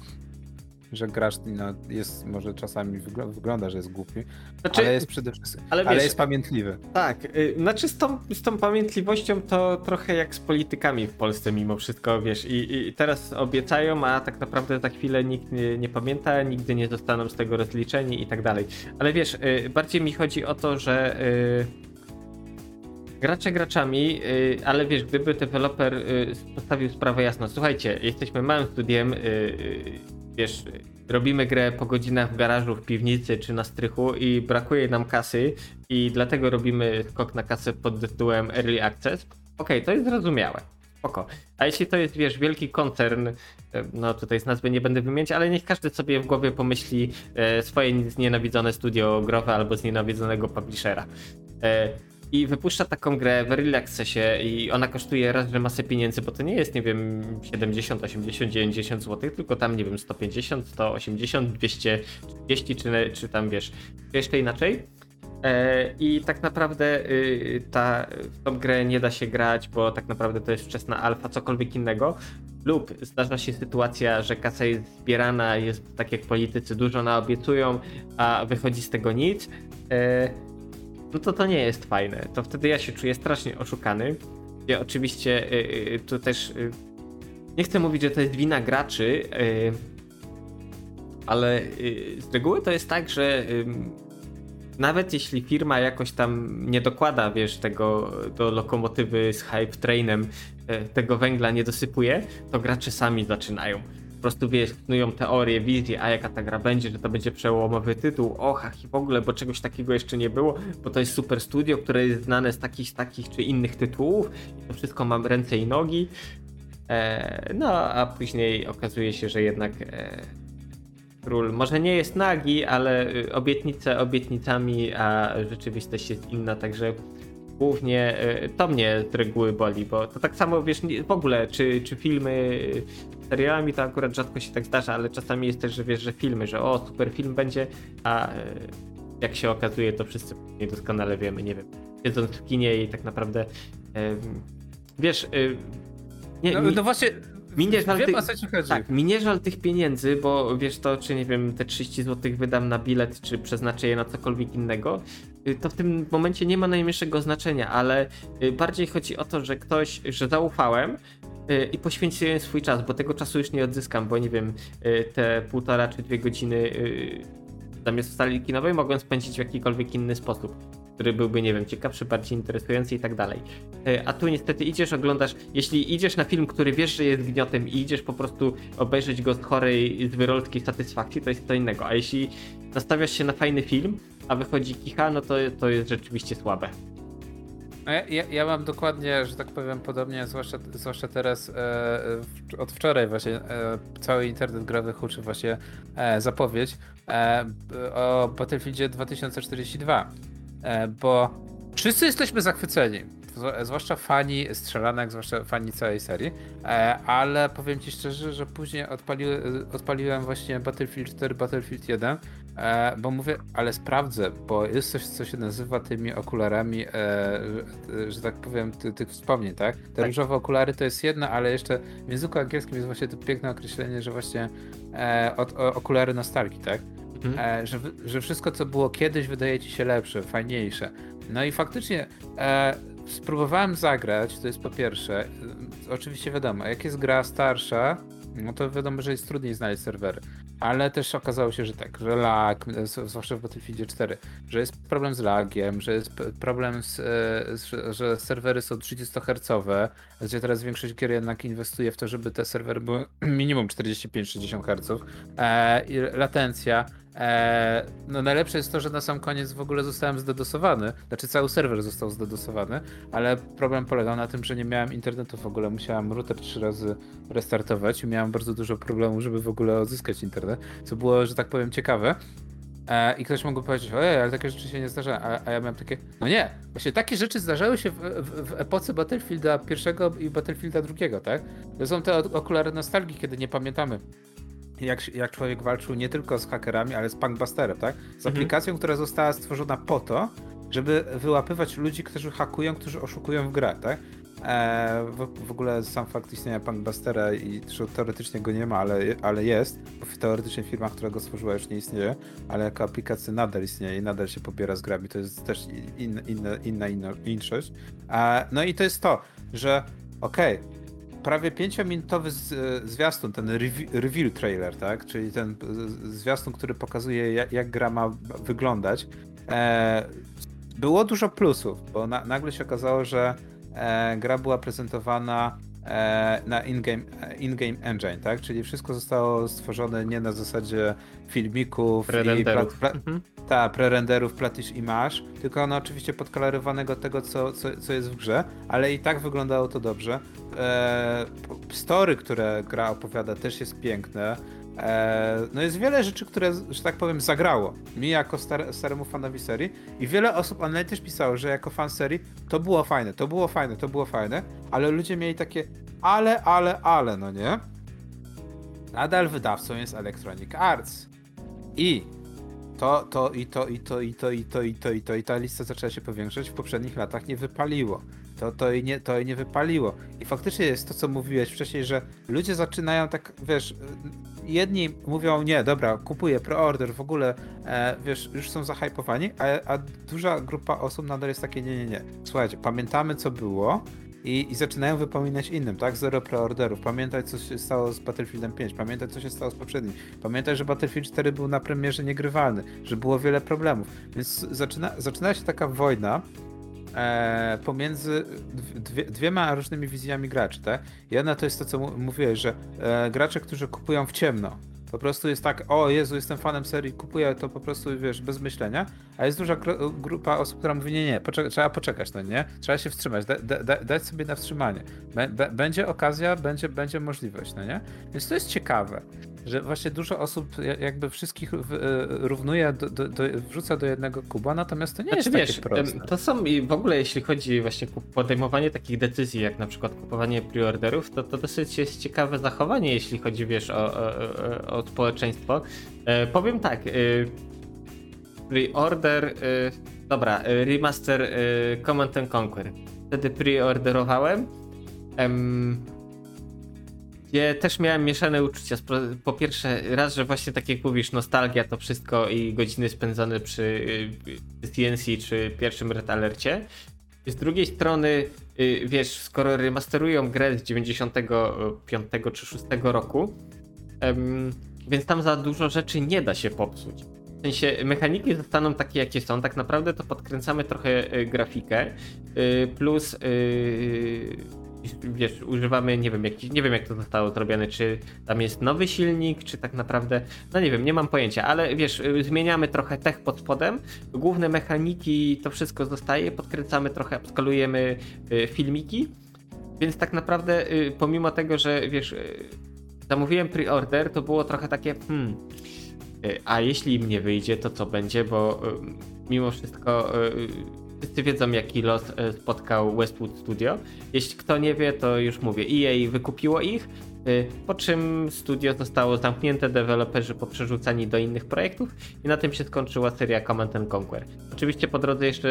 B: że gracz no, jest, może czasami wygl wygląda, że jest głupi, znaczy, ale jest przede wszystkim, ale, wiesz, ale, jest pamiętliwy.
A: Tak, y, znaczy z tą, z tą pamiętliwością to trochę jak z politykami w Polsce mimo wszystko, wiesz, i, i teraz obiecają, a tak naprawdę za chwilę nikt nie, nie, pamięta, nigdy nie zostaną z tego rozliczeni i tak dalej. Ale wiesz, y, bardziej mi chodzi o to, że y, gracze graczami, y, ale wiesz, gdyby deweloper y, postawił sprawę jasno, słuchajcie, jesteśmy małym studiem, y, wiesz, robimy grę po godzinach w garażu, w piwnicy czy na strychu i brakuje nam kasy i dlatego robimy skok na kasę pod tytułem Early Access. Okej, to jest zrozumiałe. Spoko. A jeśli to jest, wiesz, wielki koncern, no tutaj z nazwy nie będę wymieniać, ale niech każdy sobie w głowie pomyśli swoje znienawidzone studio growe albo znienawidzonego publishera. E, i wypuszcza taką grę w Accessie i ona kosztuje raz, że masę pieniędzy, bo to nie jest, nie wiem, 70, 80, 90 zł, tylko tam, nie wiem, 150, 180, 230, czy, czy tam, wiesz, jeszcze inaczej. E, I tak naprawdę y, ta, w tą grę nie da się grać, bo tak naprawdę to jest wczesna alfa, cokolwiek innego. Lub zdarza się sytuacja, że kasa jest zbierana, jest tak jak politycy dużo naobiecują, a wychodzi z tego nic. No to to nie jest fajne. To wtedy ja się czuję strasznie oszukany. Ja oczywiście y, tu też nie chcę mówić, że to jest wina graczy, ale z reguły to jest tak, że nawet jeśli firma jakoś tam nie dokłada, wiesz, tego do lokomotywy z hype trainem, tego węgla nie dosypuje, to gracze sami zaczynają. Po prostu wiesz, knują teorię, wizję, a jaka ta gra będzie, że to będzie przełomowy tytuł, och, i w ogóle, bo czegoś takiego jeszcze nie było, bo to jest super studio, które jest znane z takich, takich czy innych tytułów i to wszystko mam ręce i nogi. E, no, a później okazuje się, że jednak e, król może nie jest nagi, ale y, obietnice obietnicami, a rzeczywistość jest inna, także głównie y, to mnie z reguły boli, bo to tak samo wiesz, w ogóle, czy, czy filmy serialami to akurat rzadko się tak zdarza, ale czasami jest też, że wiesz, że filmy, że o, super film będzie, a jak się okazuje, to wszyscy doskonale wiemy, nie wiem, siedząc w kinie i tak naprawdę wiesz,
B: nie, no, no właśnie,
A: mi nie żal, Wiem, tych, tak, mi nie żal tych pieniędzy, bo wiesz to, czy nie wiem, te 30 zł wydam na bilet, czy przeznaczę je na cokolwiek innego, y, to w tym momencie nie ma najmniejszego znaczenia, ale y, bardziej chodzi o to, że ktoś, że zaufałem i poświęciłem swój czas, bo tego czasu już nie odzyskam, bo nie wiem, te półtora czy dwie godziny zamiast w sali kinowej mogłem spędzić w jakikolwiek inny sposób który byłby, nie wiem, ciekawszy, bardziej interesujący i tak dalej. E, a tu niestety idziesz, oglądasz, jeśli idziesz na film, który wiesz, że jest gniotem i idziesz po prostu obejrzeć go z chorej, z wyrolskiej satysfakcji, to jest to innego. A jeśli nastawiasz się na fajny film, a wychodzi kicha, no to, to jest rzeczywiście słabe.
B: No ja, ja, mam dokładnie, że tak powiem, podobnie, zwłaszcza, zwłaszcza teraz e, od wczoraj właśnie e, cały internet growy huczy właśnie e, zapowiedź e, o Battlefieldzie 2042. E, bo wszyscy jesteśmy zachwyceni, zwłaszcza fani strzelanek, zwłaszcza fani całej serii, e, ale powiem ci szczerze, że później odpali, odpaliłem właśnie Battlefield 4, Battlefield 1, e, bo mówię, ale sprawdzę, bo jest coś, co się nazywa tymi okularami, że tak powiem, ty, tych wspomnień, tak? Te tak. różowe okulary to jest jedno, ale jeszcze w języku angielskim jest właśnie to piękne określenie, że właśnie od, okulary nostalgii, tak? mhm. E, że, że wszystko, co było kiedyś, wydaje ci się lepsze, fajniejsze. No i faktycznie e, spróbowałem zagrać, to jest po pierwsze. E, oczywiście wiadomo, jak jest gra starsza, no to wiadomo, że jest trudniej znaleźć serwery. Ale też okazało się, że tak, że lag, e, zwłaszcza w Battlefieldzie 4, że jest problem z lagiem, że jest problem z, z że serwery są 30 Hz, gdzie teraz większość gier jednak inwestuje w to, żeby te serwery były minimum 45-60 Hz. E, latencja, Eee, no najlepsze jest to, że na sam koniec w ogóle zostałem zdedosowany. Znaczy cały serwer został zdedosowany, ale problem polegał na tym, że nie miałem internetu w ogóle. Musiałem router trzy razy restartować i miałem bardzo dużo problemów, żeby w ogóle odzyskać internet, co było, że tak powiem, ciekawe. Eee, I ktoś mógł powiedzieć, ojej, ale takie rzeczy się nie zdarzają. A, a, ja miałem takie, no nie, właśnie takie rzeczy zdarzały się w, w, w epoce Battlefielda pierwszego i Battlefielda drugiego, tak? To są te okulary nostalgii, kiedy nie pamiętamy jak, jak człowiek walczył nie tylko z hakerami, ale z punkbusterem, tak? Z mhm. aplikacją, która została stworzona po to, żeby wyłapywać ludzi, którzy hakują, którzy oszukują w grę, tak? E, w, w, ogóle sam fakt istnienia Punkbustera i teoretycznie go nie ma, ale, ale jest, bo teoretycznie firma, która go stworzyła już nie istnieje, ale jako aplikacja nadal istnieje i nadal się pobiera z grami, to jest też in, inna, inna, inna inszość. E, no i to jest to, że okej, okay, prawie pięciominutowy zwiastun, ten reveal trailer, tak? Czyli ten zwiastun, który pokazuje, jak, gra ma wyglądać. E, było dużo plusów, bo na, nagle się okazało, że e, gra była prezentowana e, na in-game, in-game engine, tak? Czyli wszystko zostało stworzone nie na zasadzie filmików i plat, pla, mhm. ta, prerenderów platisz i masz, tylko no oczywiście podkolorywanego tego, co, co, co jest w grze, ale i tak wyglądało to dobrze. E, story, które gra opowiada też jest piękne. E, no jest wiele rzeczy, które, że tak powiem, zagrało mi jako star staremu fanowi serii i wiele osób online też pisało, że jako fan serii to było fajne, to było fajne, to było fajne, ale ludzie mieli takie ale, ale, ale, no nie? Nadal wydawcą jest Electronic Arts. I to, to, i to, i to, i to, i to, i to, i to, i ta lista zaczęła się powiększać, w poprzednich latach nie wypaliło. To, to, i nie, to i nie wypaliło. I faktycznie jest to, co mówiłeś wcześniej, że ludzie zaczynają tak, wiesz, jedni mówią, nie, dobra, kupuję preorder, w ogóle, e, wiesz, już są zahypowani, a, a duża grupa osób nadal jest takie, nie, nie, nie. Słuchajcie, pamiętamy, co było, i, i, zaczynają wypominać innym, tak? Zero preorderów. Pamiętaj, co się stało z Battlefieldem 5. Pamiętaj, co się stało z poprzednim. Pamiętaj, że Battlefield 4 był na premierze niegrywalny, że było wiele problemów. Więc zaczyna, zaczyna się taka wojna e, pomiędzy dwie, dwiema różnymi wizjami graczy, tak? Jedna to jest to, co mówiłeś, że e, gracze, którzy kupują w ciemno, po prostu jest tak, o Jezu, jestem fanem serii, kupuję to po prostu, wiesz, bez myślenia. A jest duża grupa osób, która mówi, nie, nie, trzeba poczekać, no nie? Trzeba się wstrzymać, da, da, dać sobie na wstrzymanie. będzie okazja, będzie, będzie możliwość, no nie? Więc to jest ciekawe że właśnie dużo osób jakby wszystkich e, równuje, do, do, do, wrzuca do jednego kuba, natomiast to nie znaczy, jest takie wiesz, proste.
A: To są i w ogóle jeśli chodzi właśnie o podejmowanie takich decyzji, jak na przykład kupowanie preorderów, to, to dosyć jest ciekawe zachowanie, jeśli chodzi, wiesz, o, o, o społeczeństwo. E, powiem tak, e, preorder, e, dobra, e, remaster e, Command and Conquer. Wtedy preorderowałem. Ja też miałem mieszane uczucia. Po pierwsze, raz, że właśnie tak jak mówisz, nostalgia to wszystko i godziny spędzone przy TNC y, czy pierwszym Red Alercie. Z drugiej strony, y, wiesz, skoro remasterują grę z 95 czy 6 roku, więc tam za dużo rzeczy nie da się popsuć. W sensie mechaniki zostaną takie, jakie są. Tak naprawdę to podkręcamy trochę y, grafikę, plus wiesz, używamy, nie wiem, jak, nie wiem jak to zostało zrobione, czy tam jest nowy silnik, czy tak naprawdę, no nie wiem, nie mam pojęcia, ale wiesz, y, zmieniamy trochę tech pod spodem, główne mechaniki, to wszystko zostaje, podkręcamy trochę, skalujemy y, filmiki, więc tak naprawdę y, pomimo tego, że wiesz, zamówiłem pre-order, to było trochę takie, hmm, a jeśli im nie wyjdzie, to co będzie, bo mimo wszystko Wszyscy wiedzą, jaki los e, spotkał Westwood Studio. Jeśli kto nie wie, to już mówię, EA wykupiło ich, e, po czym studio zostało zamknięte, deweloperzy poprzerzucani do innych projektów i na tym się skończyła seria Command Conquer. Oczywiście po drodze jeszcze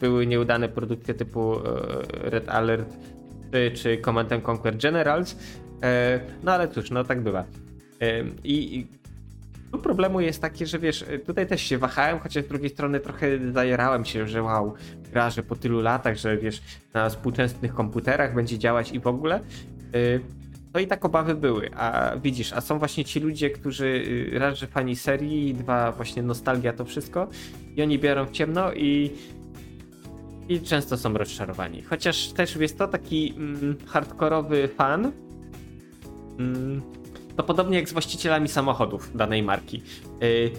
A: były nieudane produkcje typu e, Red Alert czy Command Conquer Generals, no ale cóż, no tak bywa. I tu problemu jest takie, że wiesz, tutaj też się wahałem, chociaż z drugiej strony trochę zajerałem się, że wow, gra, że po tylu latach, że wiesz, na współczesnych komputerach będzie działać i w ogóle. Y, to i tak obawy były, a widzisz, a są właśnie ci ludzie, którzy y, raz, że fani serii, dwa, właśnie nostalgia to wszystko i oni biorą w ciemno i i często są rozczarowani. Chociaż też jest to taki mm, hardkorowy fan, mm, to podobnie jak z właścicielami samochodów danej marki. Yy,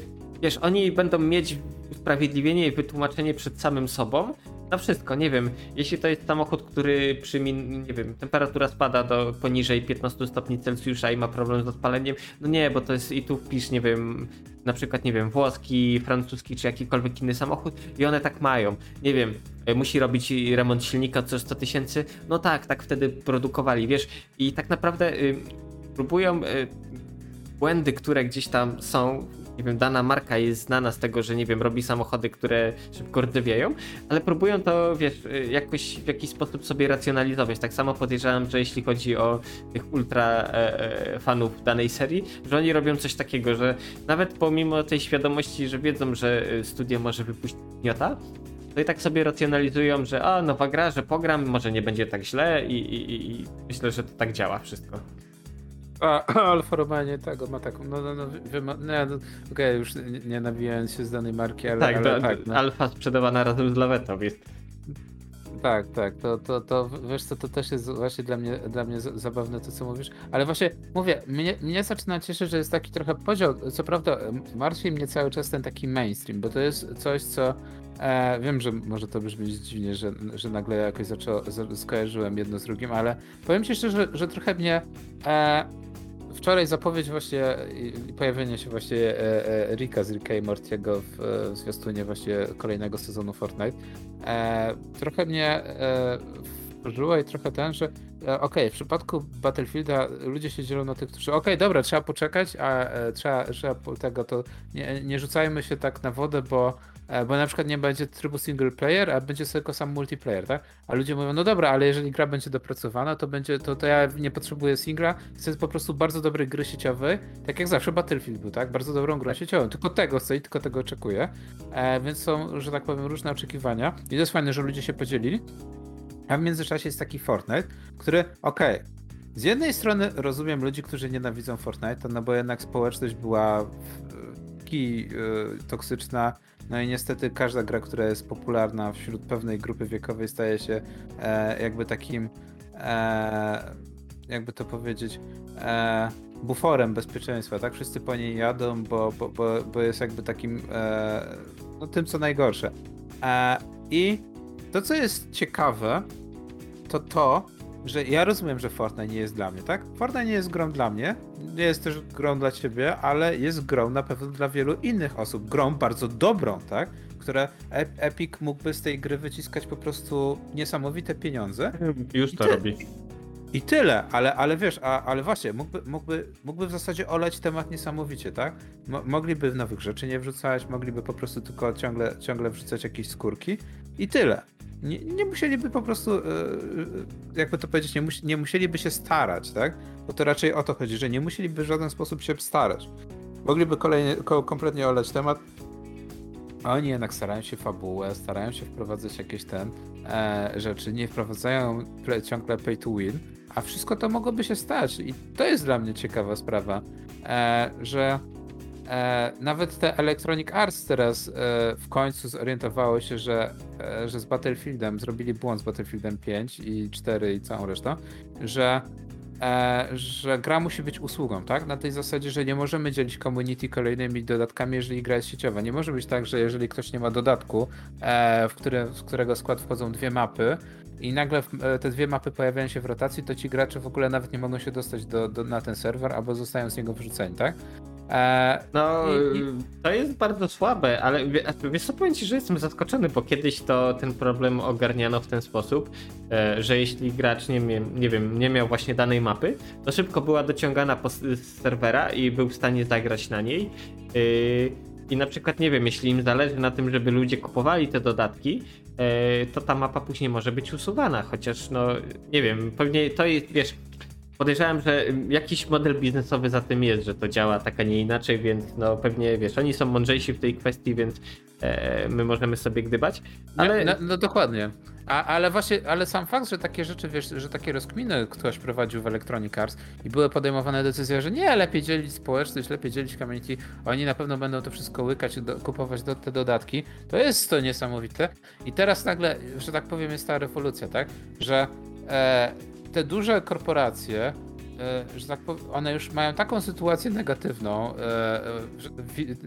A: wiesz, oni będą mieć usprawiedliwienie i wytłumaczenie przed samym sobą na wszystko, nie wiem, jeśli to jest samochód, który przy, min, nie wiem, temperatura spada do poniżej 15 stopni Celsjusza i ma problem z odpaleniem, no nie, bo to jest i tu wpisz, nie wiem, na przykład, nie wiem, włoski, francuski czy jakikolwiek inny samochód i one tak mają. Nie wiem, e, musi robić remont silnika co 100 tysięcy, no tak, tak wtedy produkowali, wiesz, i tak naprawdę y, próbują y, błędy, które gdzieś tam są, nie wiem, dana marka jest znana z tego, że nie wiem, robi samochody, które szybko rdzewieją, ale próbują to, wiesz, y, jakoś w jakiś sposób sobie racjonalizować. Tak samo podejrzewam, że jeśli chodzi o tych ultra e, e, fanów danej serii, że oni robią coś takiego, że nawet pomimo tej świadomości, że wiedzą, że studio może wypuścić miota, to i tak sobie racjonalizują, że a, nowa gra, że pogram, może nie będzie tak źle i, i, i myślę, że to tak działa wszystko.
B: A, Alfa Romeo tego ma taką, no, no, no, no, no okej, okay, już nie, nie się z danej marki, ale
A: tak,
B: ale,
A: do, tak no. Alfa sprzedawana razem z lawetą jest.
B: Tak, tak, to, to, to wiesz co, to też jest właśnie dla mnie, dla mnie zabawne to, co mówisz, ale właśnie mówię, mnie, mnie zaczyna cieszyć, że jest taki trochę podział, co prawda martwi mnie cały czas ten taki mainstream, bo to jest coś, co e, wiem, że może to brzmi dziwnie, że, że nagle jakoś zaczęło, za- skojarzyłem jedno z drugim, ale powiem ci szczerze, że trochę mnie e, wczoraj zapowiedź właśnie i pojawienie się właśnie e, e, Rika z Ricka i Mortiego w, e, w zwiastunie właśnie kolejnego sezonu Fortnite. Trochę mnie wkurzyło i trochę ten, że okej, w przypadku Battlefielda ludzie się dzielą na tych, którzy okej, dobra, trzeba poczekać, a trzeba, trzeba tego, to nie, nie rzucajmy się tak na wodę, bo bo na przykład nie będzie trybu single player, a będzie tylko sam multiplayer, tak? A ludzie mówią, no dobra, ale jeżeli gra będzie dopracowana, to będzie, to, to ja nie potrzebuję singla, chcę po prostu bardzo dobrej gry sieciowej, tak jak zawsze Battlefield był, tak? Bardzo dobrą grą sieciową, tylko tego chcę i tylko tego oczekuję, e, więc są, że tak powiem, różne oczekiwania i to jest fajne, że ludzie się podzielili, a w międzyczasie jest taki Fortnite, który, okej, z jednej strony rozumiem ludzi, którzy nienawidzą Fortnite, no bo jednak społeczność była w- ki, y, toksyczna, no i niestety każda gra, która jest popularna wśród pewnej grupy wiekowej staje się e, jakby takim, e, jakby to powiedzieć, e, buforem bezpieczeństwa, tak? Wszyscy po niej jadą, bo, bo, bo, bo jest jakby takim, e, no tym co najgorsze. E, I to, co jest ciekawe, to to, że ja rozumiem, że Fortnite nie jest dla mnie, tak? Fortnite nie jest grą dla mnie, nie jest też grą dla ciebie, ale jest grą na pewno dla wielu innych osób. Grą bardzo dobrą, tak? Które Ep- Epic mógłby z tej gry wyciskać po prostu niesamowite pieniądze.
A: Już to
B: ty-
A: robi.
B: I tyle, ale, ale wiesz, a, ale właśnie, mógłby, mógłby, mógłby w zasadzie olać temat niesamowicie, tak? Mo, mogliby nowych rzeczy nie wrzucać, mogliby po prostu tylko ciągle, ciągle wrzucać jakieś skórki i tyle. Nie, nie musieliby po prostu, e, e, jakby to powiedzieć, nie, mus, nie musieliby się starać, tak? Bo to raczej o to chodzi, że nie musieliby w żaden sposób się starać. Mogliby kolejnie, ko, kompletnie olać temat, a oni jednak starają się fabułę, starają się wprowadzać jakieś ten e, rzeczy, nie wprowadzają ciągle pay to win, a wszystko to mogłoby się stać. I to jest dla mnie ciekawa sprawa, e, że e, nawet te Electronic Arts teraz e, w końcu zorientowało się, że, e, że z Battlefieldem zrobili błąd z Battlefieldem 5 i 4 i całą resztą, że e, że gra musi być usługą, tak? Na tej zasadzie, że nie możemy dzielić community kolejnymi dodatkami, jeżeli gra jest sieciowa. Nie może być tak, że jeżeli ktoś nie ma dodatku, e, w, w którego skład wchodzą dwie mapy i nagle e, te dwie mapy pojawiają się w rotacji, to ci gracze w ogóle nawet nie mogą się dostać do, do, na ten serwer, albo zostają z niego wyrzuceni, tak? E,
A: No, to jest bardzo słabe, ale wiesz co, powiem ci, że jestem zaskoczony, bo kiedyś to ten problem ogarniano w ten sposób, e, że jeśli gracz nie, nie wiem, nie miał właśnie danej mapy, to szybko była dociągana po, z serwera i był w stanie zagrać na niej. Y, I na przykład, nie wiem, jeśli im zależy na tym, żeby ludzie kupowali te dodatki, e, to ta mapa później może być usuwana, chociaż no, nie wiem, pewnie to jest, wiesz, podejrzewam, że jakiś model biznesowy za tym jest, że to działa tak, a nie inaczej, więc no pewnie, wiesz, oni są mądrzejsi w tej kwestii, więc e, my możemy sobie gdybać, ale...
B: Ale... No, no dokładnie. A, ale właśnie, ale sam fakt, że takie rzeczy, wiesz, że takie rozkminy ktoś prowadził w Electronic Arts i były podejmowane decyzje, że nie, lepiej dzielić społeczność, lepiej dzielić community, oni na pewno będą to wszystko łykać i do, kupować do, te dodatki, to jest to niesamowite. I teraz nagle, że tak powiem, jest ta rewolucja, tak? Że e, te duże korporacje e, że tak powiem, one już mają taką sytuację negatywną, e,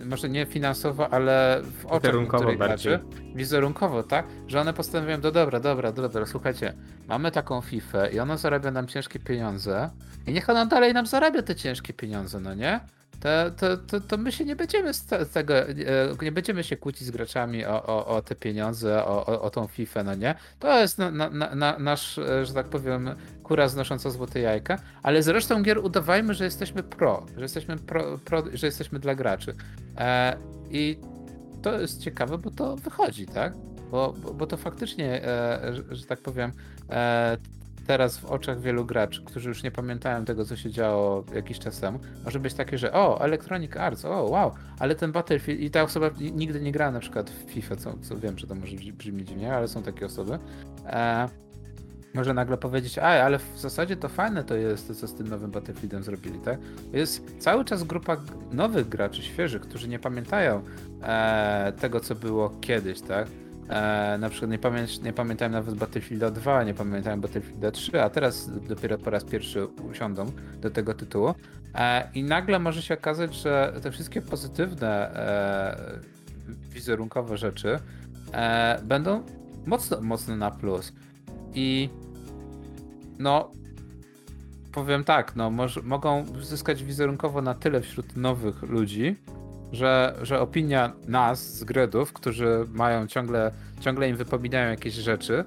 B: e, może nie finansowo, ale w oczach
A: Wizerunkowo bardziej.
B: graczy, wizerunkowo, tak? Że one postanowią, no dobra, dobra, dobra, słuchajcie, mamy taką FIFA i ona zarabia nam ciężkie pieniądze i niech ona dalej nam zarabia te ciężkie pieniądze, no nie? To, to, to, to my się nie będziemy z te- z tego, e, nie będziemy się kłócić z graczami o, o, o te pieniądze, o, o, o tą FIFA, no nie? To jest na, na, na, na, nasz, e, że tak powiem, kura znosząca złote jajka, ale z resztą gier udawajmy, że jesteśmy pro, że jesteśmy pro, pro że jesteśmy dla graczy. E, I to jest ciekawe, bo to wychodzi, tak? Bo, bo, bo to faktycznie, e, że, że tak powiem, e, teraz w oczach wielu graczy, którzy już nie pamiętają tego, co się działo jakiś czas temu, może być takie, że o, Electronic Arts, o, wow, ale ten Battlefield i ta osoba nigdy nie grała na przykład w FIFA, co, co wiem, że to może brzmi- dziwnie, ale są takie osoby. E, może nagle powiedzieć, a ale w zasadzie to fajne to jest, to co z tym nowym Battlefieldem zrobili, tak? Jest cały czas grupa nowych graczy, świeżych, którzy nie pamiętają e, tego, co było kiedyś, tak? E, na przykład nie, pamię nie pamiętałem nawet Battlefielda 2, nie pamiętałem Battlefielda 3, a teraz dopiero po raz pierwszy usiądą do tego tytułu. E, I nagle może się okazać, że te wszystkie pozytywne e, wizerunkowe rzeczy e, będą mocno, mocno na plus. I no, powiem tak, no, mogą zyskać wizerunkowo na tyle wśród nowych ludzi, że, że opinia nas z gredów, którzy mają ciągle, ciągle im wypominają jakieś rzeczy,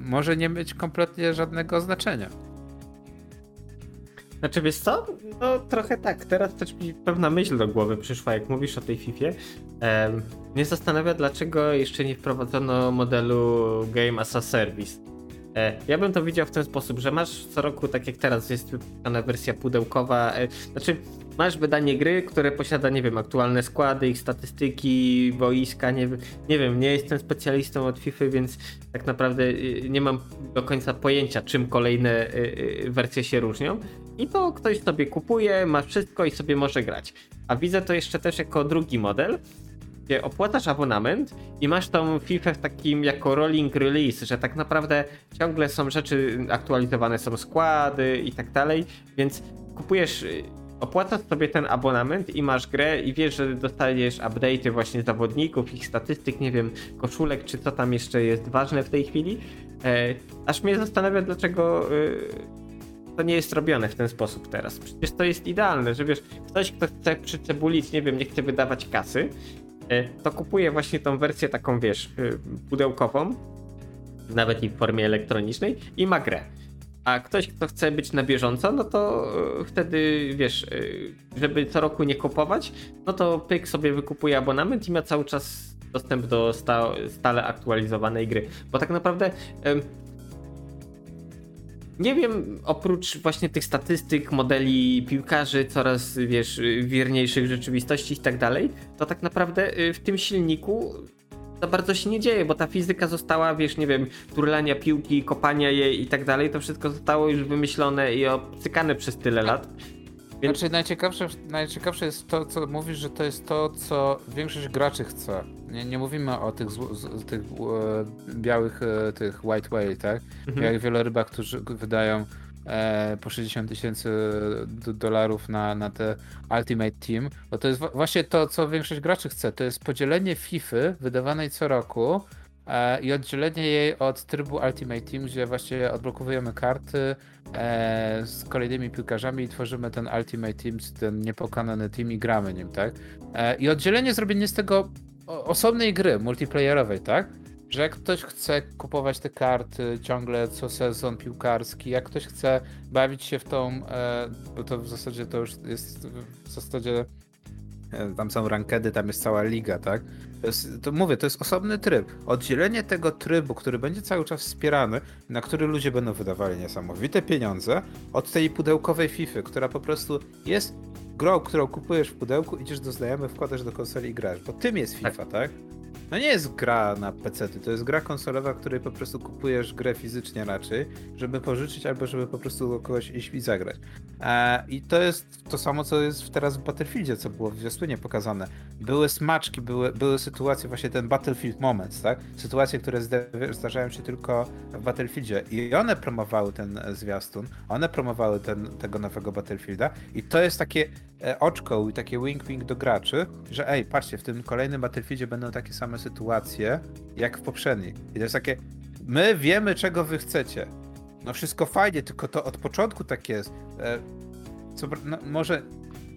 B: może nie mieć kompletnie żadnego znaczenia.
A: Znaczy wiesz co? No trochę tak. Teraz też mi pewna myśl do głowy przyszła, jak mówisz o tej FIFA. Um, mnie zastanawia, dlaczego jeszcze nie wprowadzono modelu Game as a Service. E, ja bym to widział w ten sposób, że masz co roku, tak jak teraz jest wypuszczana wersja pudełkowa, e, znaczy masz wydanie gry, które posiada, nie wiem, aktualne składy, ich statystyki, boiska, nie, nie wiem, nie jestem specjalistą od FIFA, więc tak naprawdę e, nie mam do końca pojęcia, czym kolejne wersje się różnią. I to ktoś sobie kupuje, ma wszystko i sobie może grać. A widzę to jeszcze też jako drugi model, gdzie opłacasz abonament i masz tą FIFA w takim jako rolling release, że tak naprawdę ciągle są rzeczy aktualizowane, są składy i tak dalej, więc kupujesz, opłacasz sobie ten abonament i masz grę i wiesz, że dostajesz update'y właśnie zawodników, ich statystyk, nie wiem, koszulek czy co tam jeszcze jest ważne w tej chwili. E, aż mnie zastanawia, dlaczego e, to nie jest robione w ten sposób teraz. Przecież to jest idealne, że wiesz, ktoś, kto chce przycebulić, nie wiem, nie chce wydawać kasy, to kupuję właśnie tą wersję taką, wiesz, y, pudełkową, nawet i w formie elektronicznej i ma grę. A ktoś, kto chce być na bieżąco, no to y, wtedy, wiesz, y, żeby co roku nie kupować, no to pyk sobie wykupuje abonament i ma cały czas dostęp do sta stale aktualizowanej gry. Bo tak naprawdę nie wiem, oprócz właśnie tych statystyk, modeli piłkarzy, coraz wiesz, wierniejszych rzeczywistości i tak dalej, to tak naprawdę y, w tym silniku za bardzo się nie dzieje, bo ta fizyka została, wiesz, nie wiem, turlania piłki, kopania jej i tak dalej, to wszystko zostało już wymyślone i obcykane przez tyle lat.
B: Więc... Znaczy najciekawsze, najciekawsze jest to, co mówisz, że to jest to, co większość graczy chce. Nie, nie mówimy o tych, z, tych e, białych, e, tych white whale, tak? Mhm. Jak wielorybach, którzy wydają e, po 60 tysięcy dolarów na, na te Ultimate Team, bo to jest właśnie to, co większość graczy chce. To jest podzielenie FIFA wydawanej co roku E, i oddzielenie jej od trybu Ultimate Team, gdzie właśnie odblokowujemy karty e, z kolejnymi piłkarzami i tworzymy ten Ultimate Team, ten niepokonany team i gramy nim, tak? E, I oddzielenie zrobienie z tego osobnej gry multiplayerowej, tak? Że jak ktoś chce kupować te karty ciągle co sezon piłkarski, jak ktoś chce bawić się w tą, bo to w zasadzie to już jest w zasadzie tam są rankedy, tam jest cała liga, tak? To, jest, to mówię, to jest osobny tryb. Oddzielenie tego trybu, który będzie cały czas wspierany, na który ludzie będą wydawali niesamowite pieniądze, od tej pudełkowej FIFA, która po prostu jest grą, którą kupujesz w pudełku, idziesz do znajomych, wkładasz do konsoli i grasz. Bo tym jest FIFA, tak? tak? No nie jest gra na PC, to jest gra konsolowa, której po prostu kupujesz grę fizycznie raczej, żeby pożyczyć albo żeby po prostu do kogoś iść i zagrać. E, I to jest to samo, co jest teraz w Battlefieldzie, co było w Zwiastunie pokazane. Były smaczki, były, były sytuacje, właśnie ten Battlefield Moments, tak? Sytuacje, które zdarzają się tylko w Battlefieldzie i one promowały ten zwiastun, one promowały ten, tego nowego Battlefielda i to jest takie oczko i takie wink-wink do graczy, że ej, patrzcie, w tym kolejnym Battlefieldzie będą takie same sytuacje jak w poprzednich. I to jest takie, my wiemy czego wy chcecie. No wszystko fajnie, tylko to od początku tak jest. E, co, no, może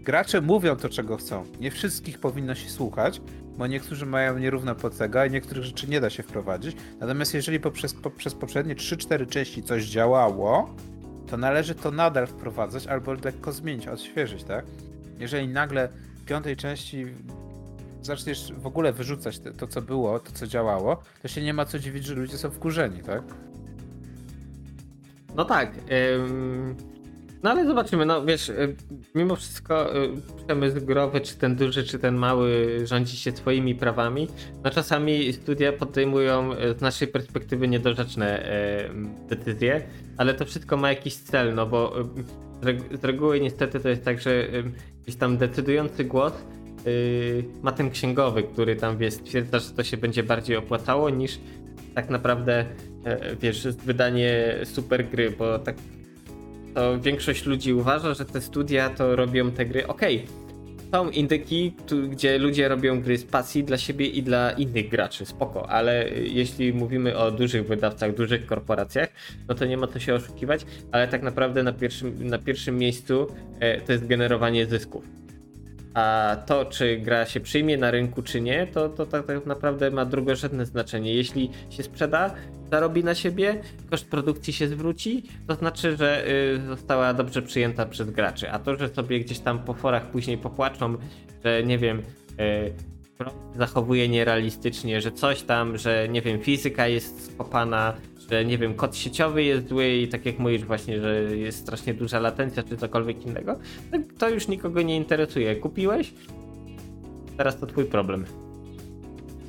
B: gracze mówią to, czego chcą. Nie wszystkich powinno się słuchać, bo niektórzy mają nierówne placega i niektórych rzeczy nie da się wprowadzić. Natomiast jeżeli poprzez, poprzez poprzednie 3-4 części coś działało, to należy to nadal wprowadzać albo lekko zmienić, odświeżyć, tak? Jeżeli nagle w piątej części zaczniesz w ogóle wyrzucać to, to, co było, to, co działało, to się nie ma co dziwić, że ludzie są wkurzeni, tak?
A: No tak. Ym... No ale zobaczymy, no wiesz, mimo wszystko przemysł growy, czy ten duży, czy ten mały rządzi się swoimi prawami. No czasami studia podejmują y, z naszej perspektywy niedorzeczne decyzje, ale to wszystko ma jakiś cel, no bo z reguły niestety to jest tak, że tam decydujący głos yy, ma ten księgowy, który tam wie, stwierdza, że to się będzie bardziej opłacało niż tak naprawdę yy, wiesz, wydanie super gry, bo tak to większość ludzi uważa, że te studia to robią te gry. Okay są indyki, tu, gdzie ludzie robią gry z pasji dla siebie i dla innych graczy, spoko, ale jeśli mówimy o dużych wydawcach, dużych korporacjach, no to nie ma co się oszukiwać, ale tak naprawdę na pierwszym, na pierwszym miejscu e, to jest generowanie zysków. A to, czy gra się przyjmie na rynku, czy nie, to, to tak, tak naprawdę ma drugorzędne znaczenie. Jeśli się sprzeda, zarobi na siebie, koszt produkcji się zwróci, to znaczy, że y, została dobrze przyjęta przez graczy. A to, że sobie gdzieś tam po forach później popłaczą, że nie wiem, y, zachowuje nierealistycznie, że coś tam, że nie wiem, fizyka jest skopana, że nie wiem, kod sieciowy jest zły i tak jak mówisz właśnie, że jest strasznie duża latencja czy cokolwiek innego, to już nikogo nie interesuje. Kupiłeś? Teraz to twój problem.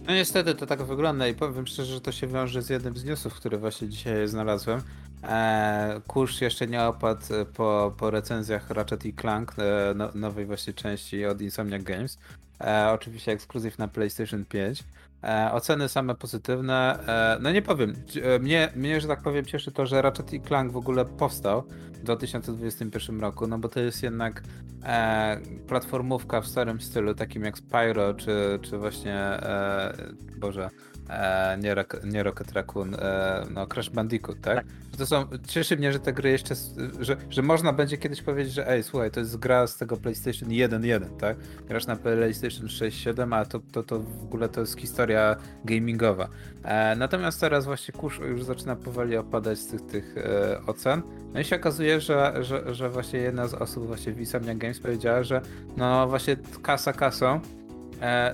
B: No niestety to tak wygląda i powiem szczerze, że to się wiąże z jednym z newsów, który właśnie dzisiaj znalazłem. Eee, kurz jeszcze nie opadł po, po recenzjach Ratchet i Clank, e, no, nowej właśnie części od Insomniac Games. E, oczywiście ekskluzyw na PlayStation 5. E, oceny same pozytywne. E, no nie powiem, e, mnie, mnie, że tak powiem, cieszy to, że Ratchet i Clank w ogóle powstał w 2021 roku, no bo to jest jednak e, platformówka w starym stylu, takim jak Spyro, czy, czy właśnie, e, Boże, e, nie, nie Rocket Raccoon, e, no Crash Bandicoot, tak? tak? To są, cieszy mnie, że te gry jeszcze, że, że można będzie kiedyś powiedzieć, że ej, słuchaj, to jest gra z tego PlayStation 1.1, tak? Grasz na PlayStation 6.7, a to, to, to w ogóle to jest historia gamingowa. E, natomiast teraz właśnie kurz już zaczyna powoli opadać z tych, tych e, ocen. No i się okazuje, że, że, że właśnie jedna z osób właśnie w Insomnia Games powiedziała, że no właśnie kasa kasą,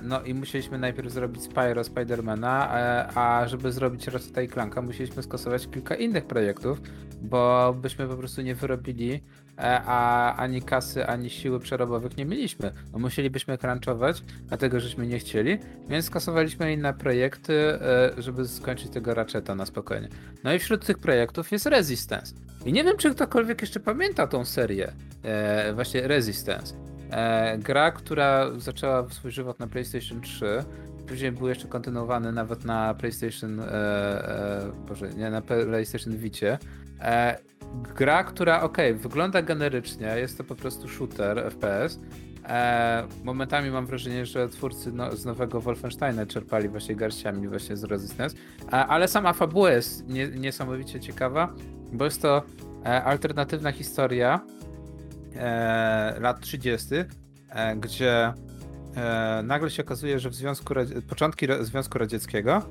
B: no i musieliśmy najpierw zrobić Spyro Spidermana, e, a żeby zrobić Ratchet i Clanka musieliśmy skasować kilka innych projektów, bo byśmy po prostu nie wyrobili, e, a ani kasy, ani siły przerobowych nie mieliśmy. No musielibyśmy crunchować, dlatego żeśmy nie chcieli, więc skasowaliśmy inne projekty, żeby skończyć tego Ratcheta na spokojnie. No i wśród tych projektów jest Resistance. I nie wiem, czy ktokolwiek jeszcze pamięta tą serię, właśnie Resistance. E, gra, która zaczęła swój żywot na PlayStation 3, później był jeszcze kontynuowany nawet na PlayStation, e, e, Boże, nie, na PlayStation Vicie. E, gra, która ok, wygląda generycznie, jest to po prostu shooter FPS. E, momentami mam wrażenie, że twórcy no, z nowego Wolfensteina czerpali właśnie garściami właśnie z Resistance, e, ale sama fabuła jest nie, niesamowicie ciekawa, bo jest to e, alternatywna historia, e, lat 30., e, gdzie e, nagle się okazuje, że w Związku początki Związku Radzieckiego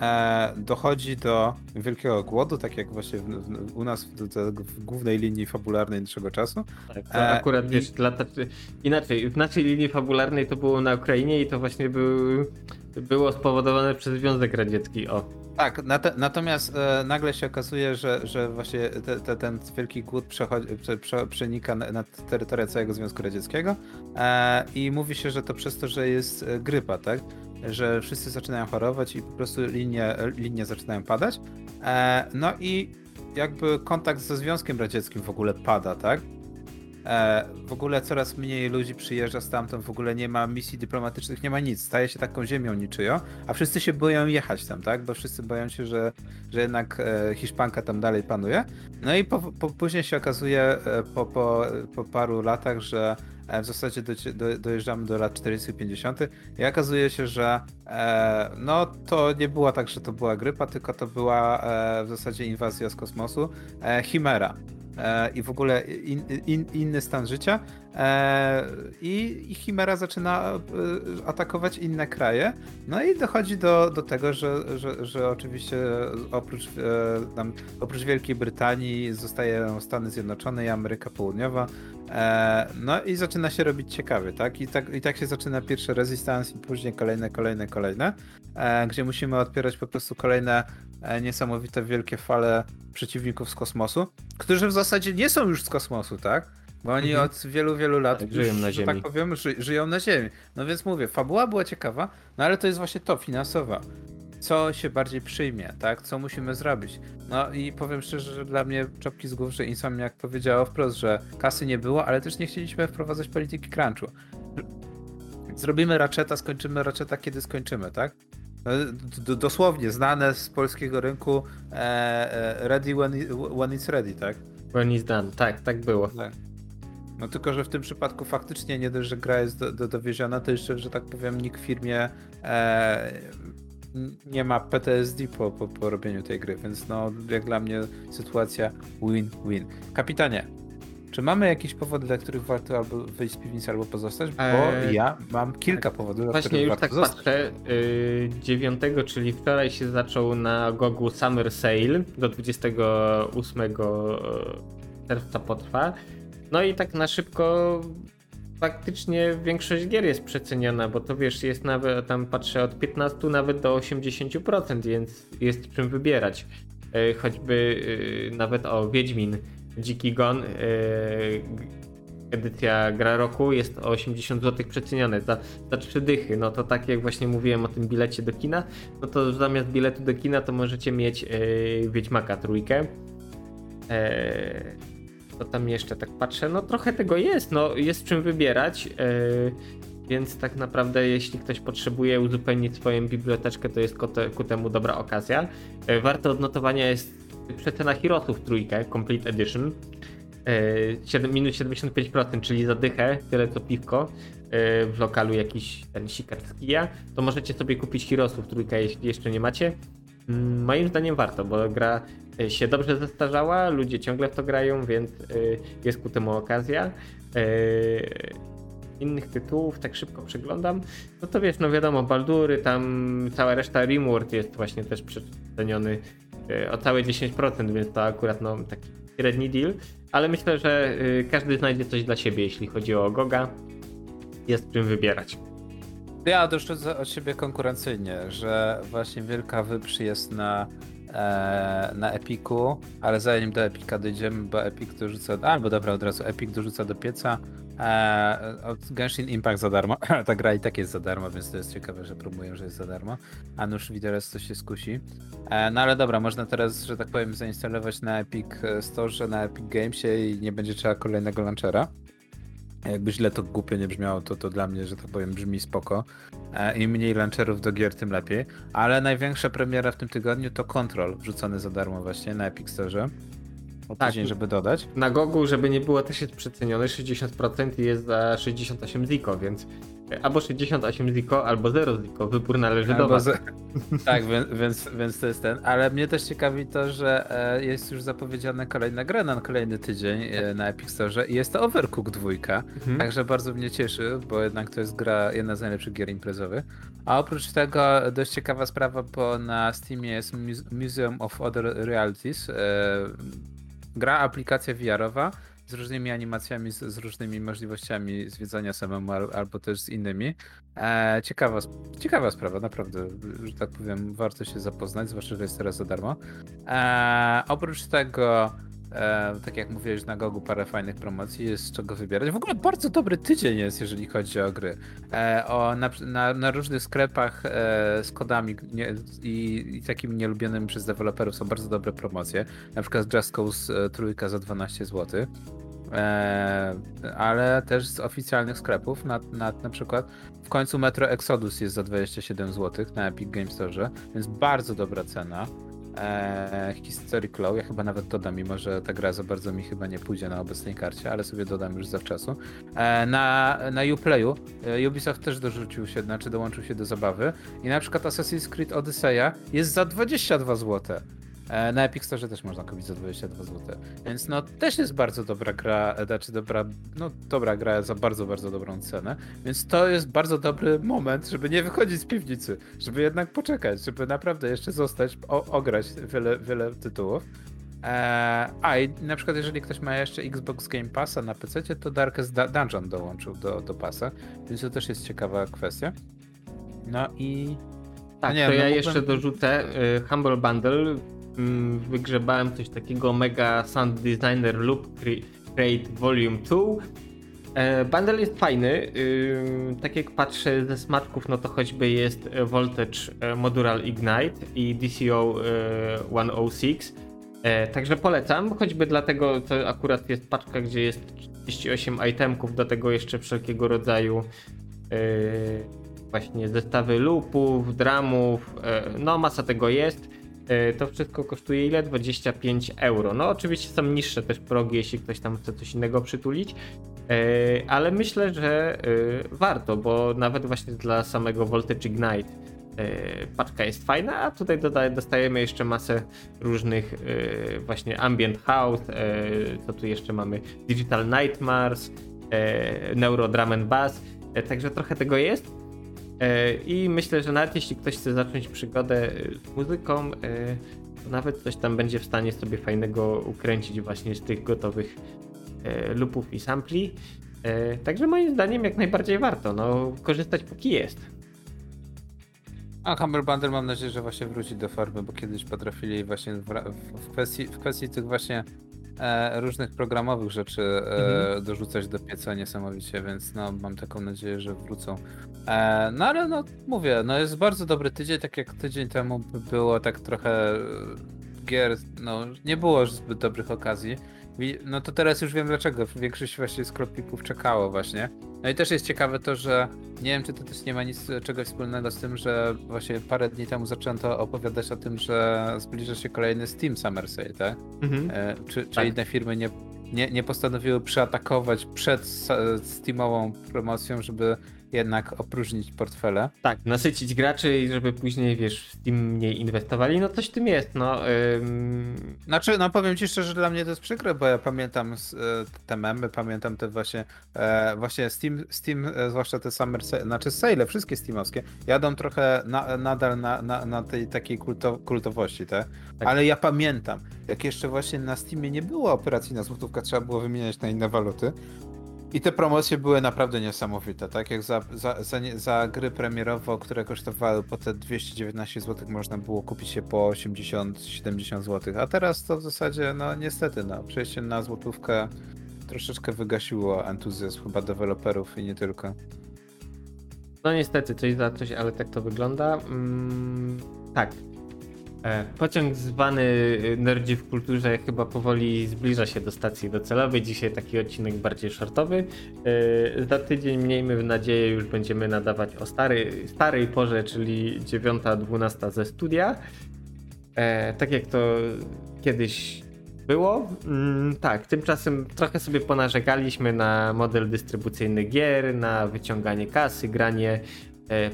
B: e, dochodzi do wielkiego głodu, tak jak właśnie w, w, u nas w, w, głównej linii fabularnej naszego czasu.
A: Tak, to e, akurat i... wiesz, lata, inaczej, w naszej linii fabularnej to było na Ukrainie i to właśnie był, było spowodowane przez Związek Radziecki. O.
B: Tak, nat natomiast e, nagle się okazuje, że, że właśnie te, te, ten wielki głód przenika na, na całego Związku Radzieckiego e, i mówi się, że to przez to, że jest e, grypa, tak? Że wszyscy zaczynają chorować i po prostu linie, linie zaczynają padać. E, no i jakby kontakt ze Związkiem Radzieckim w ogóle pada, tak? E, w ogóle coraz mniej ludzi przyjeżdża stamtąd, w ogóle nie ma misji dyplomatycznych, nie ma nic. Staje się taką ziemią niczyją, a wszyscy się boją jechać tam, tak? Bo wszyscy boją się, że, że jednak e, Hiszpanka tam dalej panuje. No i po, po, później się okazuje e, po, po, po paru latach, że w zasadzie do, do, dojeżdżamy do lat 40-50 i okazuje się, że e, no to nie była tak, że to była grypa, tylko to była e, w zasadzie inwazja z kosmosu, e, Chimera. E, i w ogóle in, in, inny stan życia. E, I, I Chimera zaczyna e, atakować inne kraje. No i dochodzi do, do tego, że, że, że oczywiście oprócz, tam, oprócz Wielkiej Brytanii zostają Stany Zjednoczone i Ameryka Południowa. No i zaczyna się robić ciekawie, tak? I tak, i tak się zaczyna pierwszy Resistance i później kolejne, kolejne, kolejne, gdzie musimy odpierać po prostu kolejne niesamowite wielkie fale przeciwników z kosmosu, którzy w zasadzie nie są już z kosmosu, tak? Bo oni mhm. od wielu, wielu lat
A: tak, żyją na Ziemi.
B: tak powiem, ży, żyją na Ziemi. No więc mówię, fabuła była ciekawa, no ale to jest właśnie to, finansowa. Co się bardziej przyjmie, tak? Co musimy zrobić? No i powiem szczerze, że dla mnie czopki z głów, że Insomniac powiedziało wprost, że kasy nie było, ale też nie chcieliśmy wprowadzać polityki crunchu. zrobimy Ratcheta, skończymy Ratcheta, kiedy skończymy, tak? No, dosłownie, znane z polskiego rynku e, e, ready when, when it's ready, tak?
A: When is done. Tak, tak było.
B: Tak. No tylko, że w tym przypadku faktycznie nie dość, że gra jest do, do, dowieziona, to jeszcze, że tak powiem, nikt w firmie e, nie ma PTSD po, po, po robieniu tej gry, więc no jak dla mnie sytuacja win-win. Kapitanie, czy mamy jakieś powody, dla których warto albo wyjść z piwnicy, albo pozostać? Bo
A: Eee,
B: ja mam kilka powodów, dla
A: Właśnie
B: których
A: już
B: warto
A: tak
B: zostać.
A: patrzę. Yy, 9, czyli wczoraj się zaczął na Gogu Summer Sale. Do 28 czerwca potrwa. No i tak na szybko faktycznie większość gier jest przeceniona, bo to wiesz, jest nawet, tam patrzę od 15 nawet do 80%, więc jest czym wybierać. Yy, choćby yy, nawet o Wiedźmin, Dziki Gon, yy, edycja gra roku jest o 80 zł przecenione za, za 3 dychy. No to tak jak właśnie mówiłem o tym bilecie do kina, no to zamiast biletu do kina to możecie mieć yy, Wiedźmaka trójkę. Eee, co tam jeszcze tak patrzę? No trochę tego jest, no jest czym wybierać. Yy, więc tak naprawdę, jeśli ktoś potrzebuje uzupełnić swoją biblioteczkę, to jest ku, te, ku temu dobra okazja. Yy, warte odnotowania jest przecena Heroesów trójkę, Complete Edition. Yy, 7, minus 75%, czyli za dychę, tyle co piwko yy, w lokalu jakiś ten sikar z kija, to możecie sobie kupić Heroesów trójkę, jeśli jeszcze nie macie. Mm, Moim zdaniem warto, bo gra y, się dobrze zestarzała, ludzie ciągle w to grają, więc jest ku temu okazja. Innych tytułów tak szybko przeglądam, no to wiesz, no wiadomo, Baldury, tam cała reszta Rimworld jest właśnie też przeceniony o całe 10%, więc to akurat no taki średni deal, ale myślę, że y, każdy znajdzie coś dla siebie, jeśli chodzi o Goga. Jest czym wybierać.
B: Ja dorzucę od siebie konkurencyjnie, że właśnie wielka wyprz jest na, e, na Epiku, ale zanim do Epika dojdziemy, bo Epic dorzuca, albo dobra, od razu Epic dorzuca do pieca e, Genshin Impact za darmo. Ta gra i tak jest za darmo, więc to jest ciekawe, że próbują, że jest za darmo. A nuż widelec to się skusi. E, no ale dobra, można teraz, że tak powiem, zainstalować na Epic Store, na Epic Gamesie i nie będzie trzeba kolejnego launchera. Jakby źle to głupio nie brzmiało, to, to dla mnie, że tak powiem, brzmi spoko. E, Im mniej launcherów do gier, tym lepiej. Ale największa premiera w tym tygodniu to Control, wrzucony za darmo właśnie na Epic Store. O
A: Tak.
B: żeby dodać.
A: Na Gogu, żeby nie było, też jest przeceniony 60% i jest za 68 ziko, więc albo 68 ziko, albo 0 ziko, wybór należy do
B: Albo
A: was.
B: z- tak, więc, więc, więc to jest ten. Ale mnie też ciekawi to, że e, jest już zapowiedziana kolejna gra na kolejny tydzień e, na Epic Store i jest to Overcooked 2.
A: Mhm.
B: Także bardzo mnie cieszy, bo jednak to jest gra, jedna z najlepszych gier imprezowych. A oprócz tego dość ciekawa sprawa, bo na Steamie jest Muse- Museum of Other Realities. E, gra, aplikacja VR-owa z różnymi animacjami, z, z różnymi możliwościami zwiedzania samemu al, albo też z innymi. E, ciekawa, ciekawa sprawa, naprawdę, że tak powiem, warto się zapoznać, zwłaszcza, że jest teraz za darmo. E, oprócz tego E, tak jak mówiłeś, na Gogu parę fajnych promocji, jest z czego wybierać. W ogóle bardzo dobry tydzień jest, jeżeli chodzi o gry. E, o, na, na, na różnych sklepach e, z kodami nie, i, i takimi nielubionymi przez deweloperów są bardzo dobre promocje. Na przykład Just Cause e, trójka za 12 zł. E, ale też z oficjalnych sklepów, na, na, na przykład w końcu Metro Exodus jest za 27 zł na Epic Games Store, więc bardzo dobra cena e, Historic Law. Ja chyba nawet dodam, mimo że ta gra za bardzo mi chyba nie pójdzie na obecnej karcie, ale sobie dodam już zawczasu. E, na, na Uplayu e, Ubisoft też dorzucił się, znaczy dołączył się do zabawy i na przykład Assassin's Creed Odyseja jest za 22 zł. E, Na Epic Store też można kupić za 22 zł. Więc no też jest bardzo dobra gra, znaczy dobra, no dobra gra za bardzo, bardzo dobrą cenę. Więc to jest bardzo dobry moment, żeby nie wychodzić z piwnicy, żeby jednak poczekać, żeby naprawdę jeszcze zostać, o, ograć wiele, wiele tytułów. Eee, a i na przykład jeżeli ktoś ma jeszcze Xbox Game Passa na PC, to Darkest Da- Dungeon dołączył do, do pasa, więc to też jest ciekawa kwestia. No i
A: Tak,
B: nie
A: to
B: wiem,
A: ja
B: no
A: jeszcze
B: mógłbym-
A: dorzucę y, Humble Bundle. Mm, Wygrzebałem coś takiego Mega Sound Designer Cre- Create Volume 2. E, Bundle jest fajny. y, Tak jak patrzę ze smaczków, no to choćby jest e, Voltage e, Modular Ignite i DCO e, 106. E, Także polecam, choćby dlatego to akurat jest paczka, gdzie jest 38 itemków, do tego jeszcze wszelkiego rodzaju właśnie zestawy lupów, dramów, no masa tego jest. Yy, to wszystko kosztuje ile? 25 euro. No oczywiście są niższe też progi, jeśli ktoś tam chce coś innego przytulić, yy, ale myślę, że yy, warto, bo nawet właśnie dla samego Voltage Ignite paczka jest fajna, a tutaj dodaje, dostajemy jeszcze masę różnych właśnie ambient house, co tu jeszcze mamy Digital Nightmares, Neuro Drum and Bass, także trochę tego jest. Yy, I myślę, że nawet jeśli ktoś chce zacząć przygodę yy, z muzyką, yy, to nawet coś tam będzie w stanie sobie fajnego ukręcić właśnie z tych gotowych lupów i sampli. Także moim zdaniem jak najbardziej warto no, korzystać póki jest.
B: A Humble Bundle mam nadzieję, że właśnie wróci do formy, bo kiedyś potrafili właśnie w, w, w, kwestii, w kwestii tych właśnie e, różnych programowych rzeczy e,
A: Mhm.
B: dorzucać do pieca niesamowicie, więc no mam taką nadzieję, że wrócą. E, no ale no mówię, no jest bardzo dobry tydzień, tak jak tydzień temu by było tak trochę e, gier, no nie było już zbyt dobrych okazji. No to teraz już wiem dlaczego. Większość właśnie sklepików czekało właśnie. No i też jest ciekawe to, że nie wiem, czy to też nie ma nic e, czegoś wspólnego z tym, że właśnie parę dni temu zaczęto opowiadać o tym, że zbliża się kolejny Steam Summer Sale, tak?
A: Mhm.
B: E, czy, czy
A: Tak.
B: inne firmy nie, nie, nie postanowiły przeatakować przed Steamową promocją, żeby jednak opróżnić portfele?
A: Tak, nasycić graczy i żeby później, wiesz, w Steam mniej inwestowali, no coś w tym jest, no. Ym...
B: Znaczy, no powiem ci szczerze, że dla mnie to jest przykre, bo ja pamiętam e, te memy, pamiętam te właśnie, e, właśnie Steam, Steam e, zwłaszcza te summer, znaczy sale, wszystkie steamowskie, jadą trochę na, nadal na, na, na tej takiej kulto, kultowości, tak?
A: Tak.
B: Ale ja pamiętam, jak jeszcze właśnie na Steamie nie była operacyjna złotówka, trzeba było wymieniać na inne waluty. I te promocje były naprawdę niesamowite, tak? Jak za, za, za, za gry premierowo, które kosztowały po te 219 zł, można było kupić je po 80-70 zł. A teraz to w zasadzie, no niestety, no, przejście na złotówkę troszeczkę wygasiło entuzjazm chyba deweloperów i nie tylko.
A: No niestety, coś za coś, ale tak to wygląda. Mm, tak. E, Pociąg zwany y, Nerdzi w kulturze chyba powoli zbliża się do stacji docelowej. Dzisiaj taki odcinek bardziej shortowy. E, Za tydzień miejmy nadzieję już będziemy nadawać o stary, starej porze, czyli 9-12 ze studia. E, tak jak to kiedyś było. Mm, tak, tymczasem trochę sobie ponarzekaliśmy na model dystrybucyjny gier, na wyciąganie kasy, granie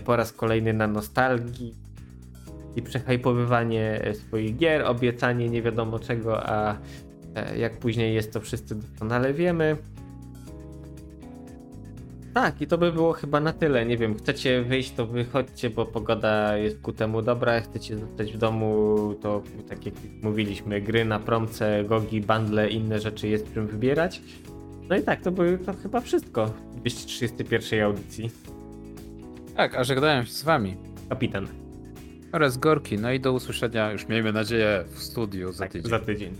A: po raz kolejny na nostalgii i przehajpowywanie swoich gier, obiecanie nie wiadomo czego, a e, jak później jest to wszyscy doskonale wiemy. Tak, i to by było chyba na tyle. Nie wiem, chcecie wyjść, to wychodźcie, bo pogoda jest ku temu dobra. Chcecie zostać w domu, to tak jak mówiliśmy, gry na promce, gogi, bundle, inne rzeczy jest czym wybierać. No i tak, to by to chyba wszystko w 231 audycji.
B: Tak, a żegnają się z wami.
A: Kapitan.
B: Oraz Gorki, no i do usłyszenia już miejmy nadzieję w studiu za
A: Tak,
B: tydzień.
A: za tydzień.